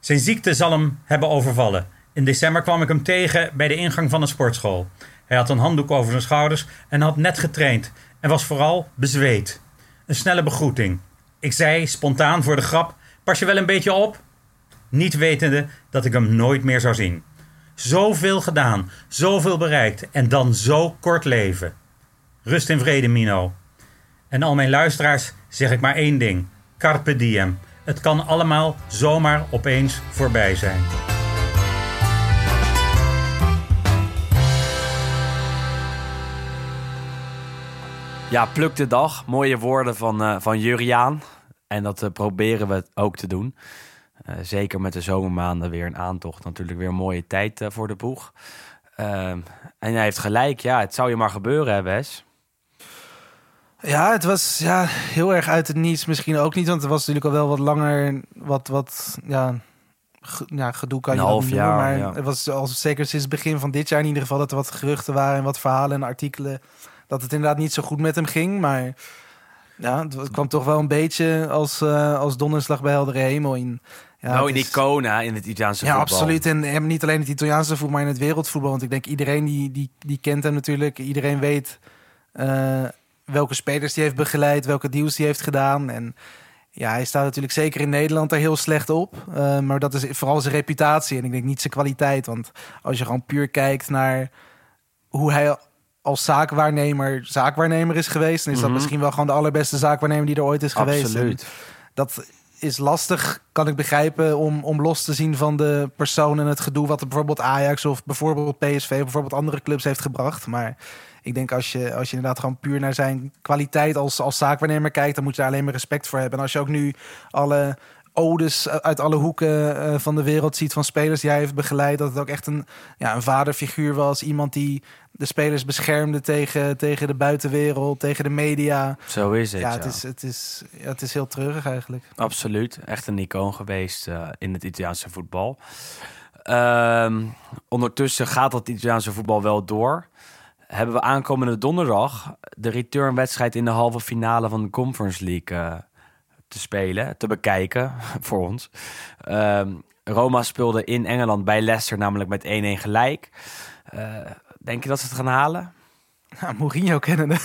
Zijn ziekte zal hem hebben overvallen. In december kwam ik hem tegen bij de ingang van een sportschool. Hij had een handdoek over zijn schouders en had net getraind en was vooral bezweet. Een snelle begroeting. Ik zei spontaan voor de grap: Pas je wel een beetje op? Niet wetende dat ik hem nooit meer zou zien. Zoveel gedaan, zoveel bereikt en dan zo kort leven. Rust in vrede, Mino. En al mijn luisteraars zeg ik maar één ding: Carpe diem. Het kan allemaal zomaar opeens voorbij zijn. Ja, pluk de dag. Mooie woorden van, eh, van Juriaan. En dat eh, proberen we ook te doen. Eh, zeker met de zomermaanden weer een aantocht. Natuurlijk weer een mooie tijd voor de boeg. Ehm, en hij heeft gelijk. Ja, het zou je maar gebeuren, hè, Wes? Ja, het was ja, heel erg uit het niets. Misschien ook niet, want het was natuurlijk al wel wat langer. Wat, wat ja, ge- ja, gedoe kan je half noemen, jaar, Maar ja. het was al zeker sinds het begin van dit jaar in ieder geval... dat er wat geruchten waren en wat verhalen en artikelen... dat het inderdaad niet zo goed met hem ging. Maar ja, het, kwam toch wel een beetje als, eh, als donderslag bij heldere hemel in. Ja, nou, in is- Icona, in het Italiaanse Ja, voetbal. absoluut. En, en niet alleen het Italiaanse voetbal, maar in het wereldvoetbal. Want ik denk iedereen die, die, die kent hem natuurlijk. Iedereen weet eh, welke spelers hij heeft begeleid, welke deals hij heeft gedaan. En ja, hij staat natuurlijk zeker in Nederland er heel slecht op. Eh, maar dat is vooral zijn reputatie en ik denk niet zijn kwaliteit. Want als je gewoon puur kijkt naar hoe hij als zaakwaarnemer zaakwaarnemer is geweest... dan is dat Mhm. misschien wel gewoon de allerbeste zaakwaarnemer die er ooit is geweest. Absoluut. En dat is lastig, kan ik begrijpen, om, om los te zien van de persoon en het gedoe wat er bijvoorbeeld Ajax of bijvoorbeeld PSV of bijvoorbeeld andere clubs heeft gebracht. Maar ik denk als je, als je inderdaad gewoon puur naar zijn kwaliteit als, als zaakwaarnemer kijkt, dan moet je daar alleen maar respect voor hebben. En als je ook nu alle odes uit alle hoeken eh, van de wereld ziet van spelers die hij heeft begeleid, dat het ook echt een, ja, een vaderfiguur was. Iemand die de spelers beschermde tegen, tegen de buitenwereld, tegen de media. Zo is het, Ja, ja. het is, het, is, ja, het is heel treurig eigenlijk. Absoluut. Echt een icoon geweest eh, in het Italiaanse voetbal. Ehm, ondertussen gaat dat Italiaanse voetbal wel door. Hebben we aankomende donderdag de returnwedstrijd in de halve finale van de Conference League eh, te spelen, te bekijken voor ons. Ehm, Roma speelde in Engeland bij Leicester namelijk met 1-1 gelijk. Eh, denk je dat ze het gaan halen? Ja, Mourinho kennende.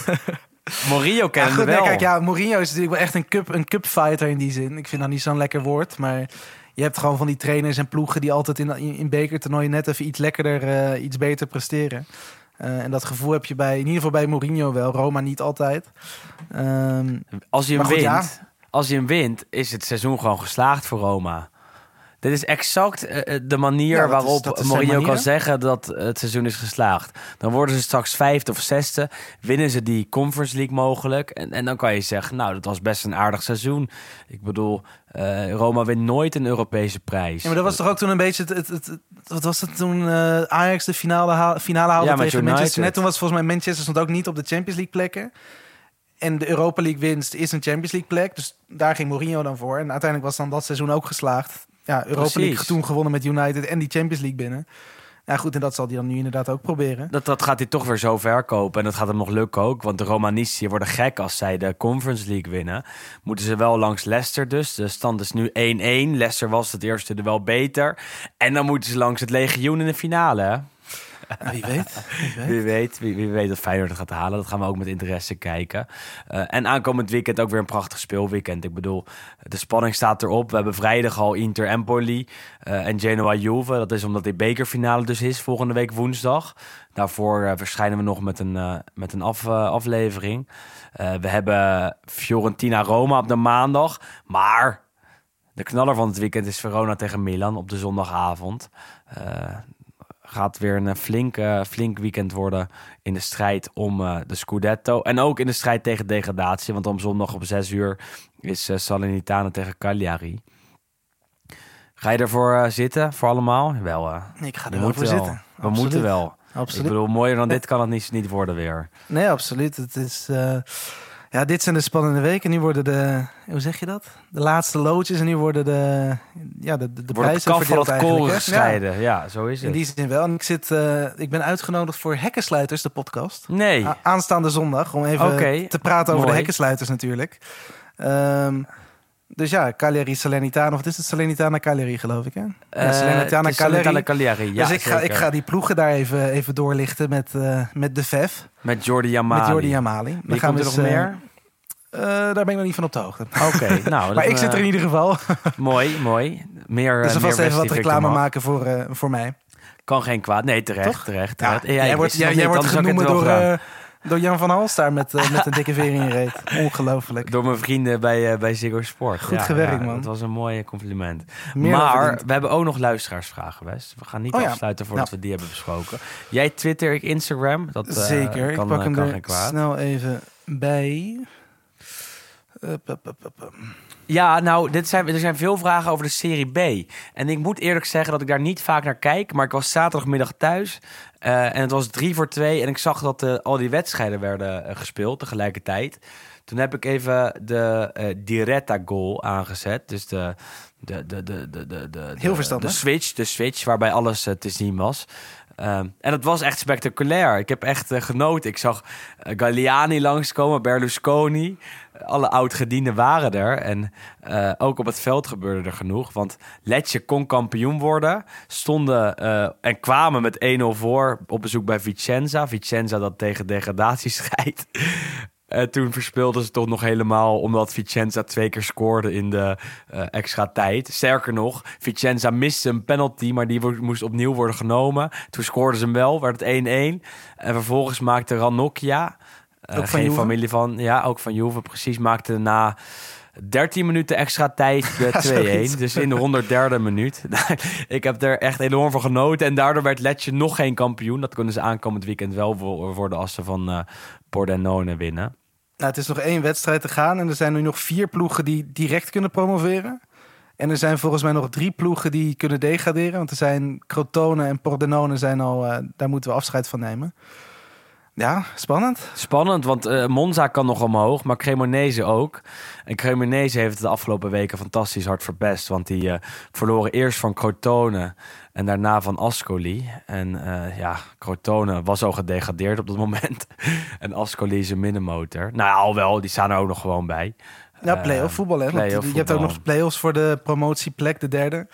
Mourinho Ja, kennen goed, we nee, kijk, ja, Mourinho is natuurlijk wel echt een cup, een cupfighter in die zin. Ik vind dat niet zo'n lekker woord, maar je hebt gewoon van die trainers en ploegen die altijd in, in, in bekertoernooien net even iets lekkerder, eh, iets beter presteren. Eh, en dat gevoel heb je bij, in ieder geval bij Mourinho wel. Roma niet altijd. Ehm, Als je hem goed, wint, ja. als je hem wint, is het seizoen gewoon geslaagd voor Roma. Dit is exact eh, eh, de manier Ja, waarop is Mourinho kan zeggen dat het seizoen is geslaagd. Dan worden ze straks vijfde of zesde, winnen ze die Conference League mogelijk. En, en dan kan je zeggen, nou, dat was best een aardig seizoen. Ik bedoel, eh, Roma wint nooit een Europese prijs. ja, maar dat was toch ook toen een beetje... Het, het, het- het- wat was het toen eh, Ajax de finale, haal- finale haalde Ja, tegen United. Manchester United? Toen was het volgens mij Manchester stond ook niet op de Champions League plekken. En de Europa League winst is een Champions League plek. Dus daar ging Mourinho dan voor. En uiteindelijk was dan dat seizoen ook geslaagd. Ja, Europa Precies. League toen gewonnen met United en die Champions League binnen. Ja goed, en dat zal hij dan nu inderdaad ook proberen. Dat, dat gaat hij toch weer zo verkopen. En dat gaat hem nog lukken ook. Want de Romanisti worden gek als zij de Conference League winnen. Moeten ze wel langs Leicester dus. De stand is nu 1-1. Leicester was het eerste er wel beter. En dan moeten ze langs het legioen in de finale. Wie weet. Wie weet. Wie weet, wie, dat Feyenoord het gaat halen. Dat gaan we ook met interesse kijken. Eh, en aankomend weekend ook weer een prachtig speelweekend. Ik bedoel, de spanning staat erop. We hebben vrijdag al Inter Empoli eh, en Genoa Juve. Dat is omdat die bekerfinale dus is volgende week woensdag. Daarvoor eh, verschijnen we nog met een, met een af, aflevering. We hebben Fiorentina Roma op de maandag. Maar de knaller van het weekend is Verona tegen Milan op de zondagavond. Gaat weer een flink, eh, flink weekend worden in de strijd om eh, de Scudetto. En ook in de strijd tegen degradatie. Want om zondag om 6 uur is eh, Salernitana tegen Cagliari. Ga je ervoor zitten, voor allemaal? Wel, ik ga we er wel voor moeten wel. zitten. We Absoluut. moeten wel. Absoluut. Ik bedoel, mooier dan dit kan het niet, niet worden weer. Nee, absoluut. Het is, ja, dit zijn de spannende weken. Nu worden de, hoe zeg je dat? De laatste loodjes en nu worden de, ja, de, de, de Wordt het prijzen kaf van verdeeld het koren gescheiden. Ja. zo is het. in die zin wel. En ik, zit, eh, ik ben uitgenodigd voor Hekkensluiters, de podcast. Nee. A- aanstaande zondag, om even te praten over mooi. de Hekkensluiters natuurlijk. Ehm, dus ja, Cagliari Salernitana, of is het? Salernitana Cagliari geloof ik hè? Ja, Eh, Salernitana Cagliari. Cagliari. Ja, dus ik ga, ik ga die ploegen daar even, even doorlichten met, eh, met de VEF, Met Jordi Amali. met Jordi Jamali. Dan Wie gaan komt er we nog eens, eh, meer? Daar ben ik nog niet van op de hoogte. Oké, nou. maar ik zit er in ieder geval. Mooi, mooi. Meer, dus alvast even wat reclame maken voor, voor mij. Kan geen kwaad. Nee, terecht, Toch? terecht, terecht. Ja, jij wordt, jij, wordt genoemd door, door Jan van Hals daar met, eh, met een dikke veer in je reet. Ongelooflijk. Door mijn vrienden bij, eh, bij Ziggo Sport. Goed gewerkt, man. Dat was een mooi compliment. Meer maar we hebben ook nog luisteraarsvragen, West. We gaan niet Oh ja. afsluiten voordat Nou. we die hebben besproken. Jij Twitter, ik Instagram. Dat eh, Zeker. kan, ik pak hem kan er snel even bij... Uh. Ja, nou, dit zijn, er zijn veel vragen over de Serie B. En ik moet eerlijk zeggen dat ik daar niet vaak naar kijk. Maar ik was zaterdagmiddag thuis. Uh, en het was drie voor twee. En ik zag dat uh, al die wedstrijden werden uh, gespeeld tegelijkertijd. Toen heb ik even de Diretta goal aangezet. Dus de, de, de, de, de, de, de, Heel verstandig. de switch, de switch waarbij alles te zien was. Um, en het was echt spectaculair. Ik heb echt uh, genoten. Ik zag uh, Galliani langskomen, Berlusconi. Alle oud-gedienden waren er. En uh, ook op het veld gebeurde er genoeg. Want Letje kon kampioen worden. Stonden en kwamen met 1-0 voor op bezoek bij Vicenza. Vicenza dat tegen degradatie scheidt. Uh, toen verspeelden ze toch nog helemaal omdat Vicenza twee keer scoorde in de uh, extra tijd. Sterker nog, Vicenza miste een penalty, maar die moest opnieuw worden genomen. Toen scoorden ze hem wel, werd het 1-1. En vervolgens maakte Ranocchia, uh, geen Juve? familie van, ja, ook van Juve precies, maakte na 13 minuten extra tijd de 2-1. dus in de 103e minuut. ik heb er echt enorm van genoten. En daardoor werd Letje nog geen kampioen. Dat kunnen ze aankomend weekend wel worden als ze van uh, Pordenone winnen. Nou, het is nog één wedstrijd te gaan. En er zijn nu nog vier ploegen die direct kunnen promoveren. En er zijn volgens mij nog drie ploegen die kunnen degraderen. Want er zijn Crotone en Pordenone zijn al... Uh, daar moeten we afscheid van nemen. Ja, spannend. Spannend, want uh, Monza kan nog omhoog, maar Cremonese ook. En Cremonese heeft het de afgelopen weken fantastisch hard verpest. Want die uh, verloren eerst van Crotone en daarna van Ascoli. En uh, ja, Crotone was al gedegradeerd op dat moment. en Ascoli is een middenmotor. Nou ja, al wel, die staan er ook nog gewoon bij. Ja, play-off voetbal, hè? Play je hebt ook nog play-offs voor de promotieplek, de derde.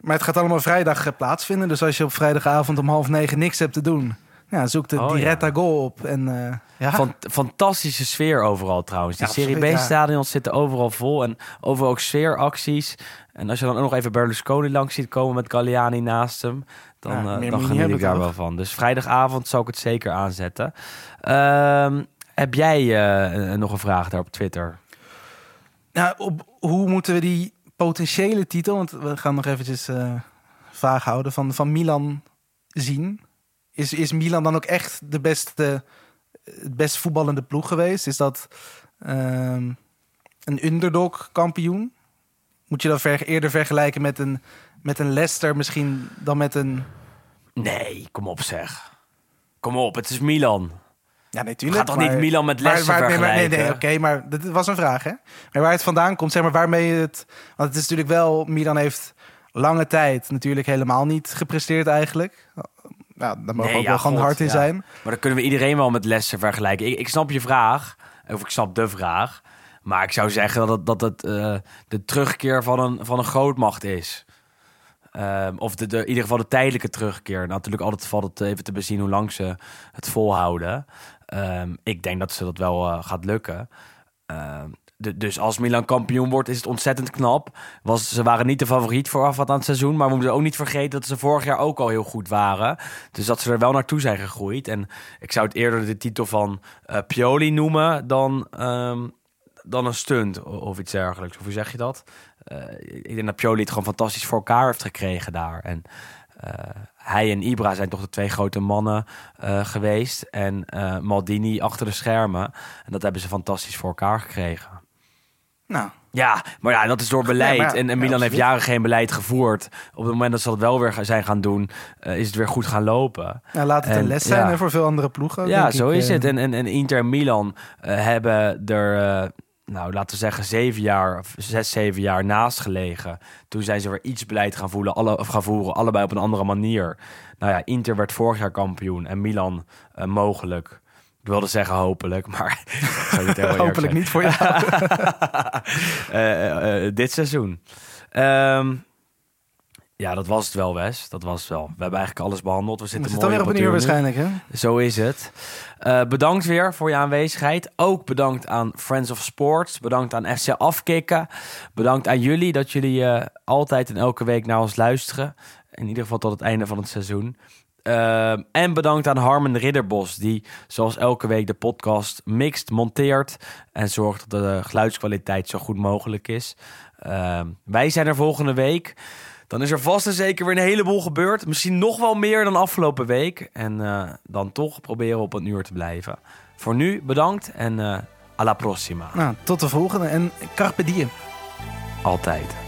Maar het gaat allemaal vrijdag plaatsvinden. Dus als je op vrijdagavond om half negen niks hebt te doen ja, zoek de oh, Diretta ja. goal op. En, uh, ja. Van, fantastische sfeer overal trouwens. Die ja, Serie B-stadions zitten overal vol. En overal ook sfeeracties. En als je dan ook nog even Berlusconi langs ziet komen met Galliani naast hem... dan, uh, dan geniet ik daar wel van. Dus vrijdagavond zou ik het zeker aanzetten. Uh, heb jij uh, nog een vraag daar op Twitter? Nou, op, hoe moeten we die potentiële titel... want we gaan nog eventjes vaag houden... van, van Milan zien... Is, is Milan dan ook echt de beste, het best voetballende ploeg geweest? Is dat um, een underdog kampioen? Moet je dat ver, eerder vergelijken met een, met een Leicester misschien dan met een... Nee, kom op zeg. Kom op, het is Milan. Ja, natuurlijk. Gaat toch niet Milan met Leicester waar, vergelijken? Nee, nee, oké, maar dat was een vraag, hè? Maar waar het vandaan komt, zeg maar, waarmee het... Want het is natuurlijk wel... Milan heeft lange tijd natuurlijk helemaal niet gepresteerd eigenlijk. Nou, daar mogen we ook ja, wel gewoon hard in zijn. Maar dan kunnen we iedereen wel met lessen vergelijken. Ik, ik snap je vraag, of ik snap de vraag. Maar ik zou zeggen dat het, dat het uh, de terugkeer van een, van een grootmacht is. Um, of de, de, in ieder geval de tijdelijke terugkeer. Natuurlijk altijd valt het even te bezien hoe lang ze het volhouden. Um, ik denk dat ze dat wel uh, gaat lukken. Dus als Milan kampioen wordt, is het ontzettend knap. Was, ze waren niet de favoriet vooraf aan het seizoen. Maar we moeten ook niet vergeten dat ze vorig jaar ook al heel goed waren. Dus dat ze er wel naartoe zijn gegroeid. En ik zou het eerder de titel van uh, Pioli noemen dan, um, dan een stunt of iets dergelijks. Hoe zeg je dat? Uh, ik denk dat Pioli het gewoon fantastisch voor elkaar heeft gekregen daar. En uh, hij en Ibra zijn toch de twee grote mannen geweest. En Maldini achter de schermen. En dat hebben ze fantastisch voor elkaar gekregen. Nou. Ja, maar ja, dat is door beleid. Ja, en, en, Milan ja, heeft jaren geen beleid gevoerd. Op het moment dat ze dat wel weer zijn gaan doen, uh, is het weer goed gaan lopen. Ja, laat het en, een les zijn voor veel andere ploegen. Ja, zo ik, is het. En, en, en Inter en Milan uh, hebben er, nou laten we zeggen, zeven jaar, of zes, zeven jaar naast gelegen. Toen zijn ze weer iets beleid gaan, voelen, alle, of gaan voeren, allebei op een andere manier. Nou ja, Inter werd vorig jaar kampioen en Milan mogelijk. Ik wilde zeggen hopelijk, maar hopelijk niet voor jou. uh, uh, dit seizoen. Um, ja, dat was het wel, Wes. Dat was het wel. We hebben eigenlijk alles behandeld. We zitten, We zitten mooi weer op een uur waarschijnlijk, hè? Zo is het. Uh, bedankt weer voor je aanwezigheid. Ook bedankt aan Friends of Sports. Bedankt aan FC Afkikken. Bedankt aan jullie dat jullie uh, altijd en elke week naar ons luisteren. In ieder geval tot het einde van het seizoen. Uh, en bedankt aan Harmen Ridderbos, die zoals elke week de podcast mixt, monteert en zorgt dat de geluidskwaliteit zo goed mogelijk is. Uh, wij zijn er volgende week. Dan is er vast en zeker weer een heleboel gebeurd. Misschien nog wel meer dan afgelopen week. En uh, dan toch proberen op een uur te blijven. Voor nu bedankt en Alla prossima. Nou, tot de volgende en carpe diem. Altijd.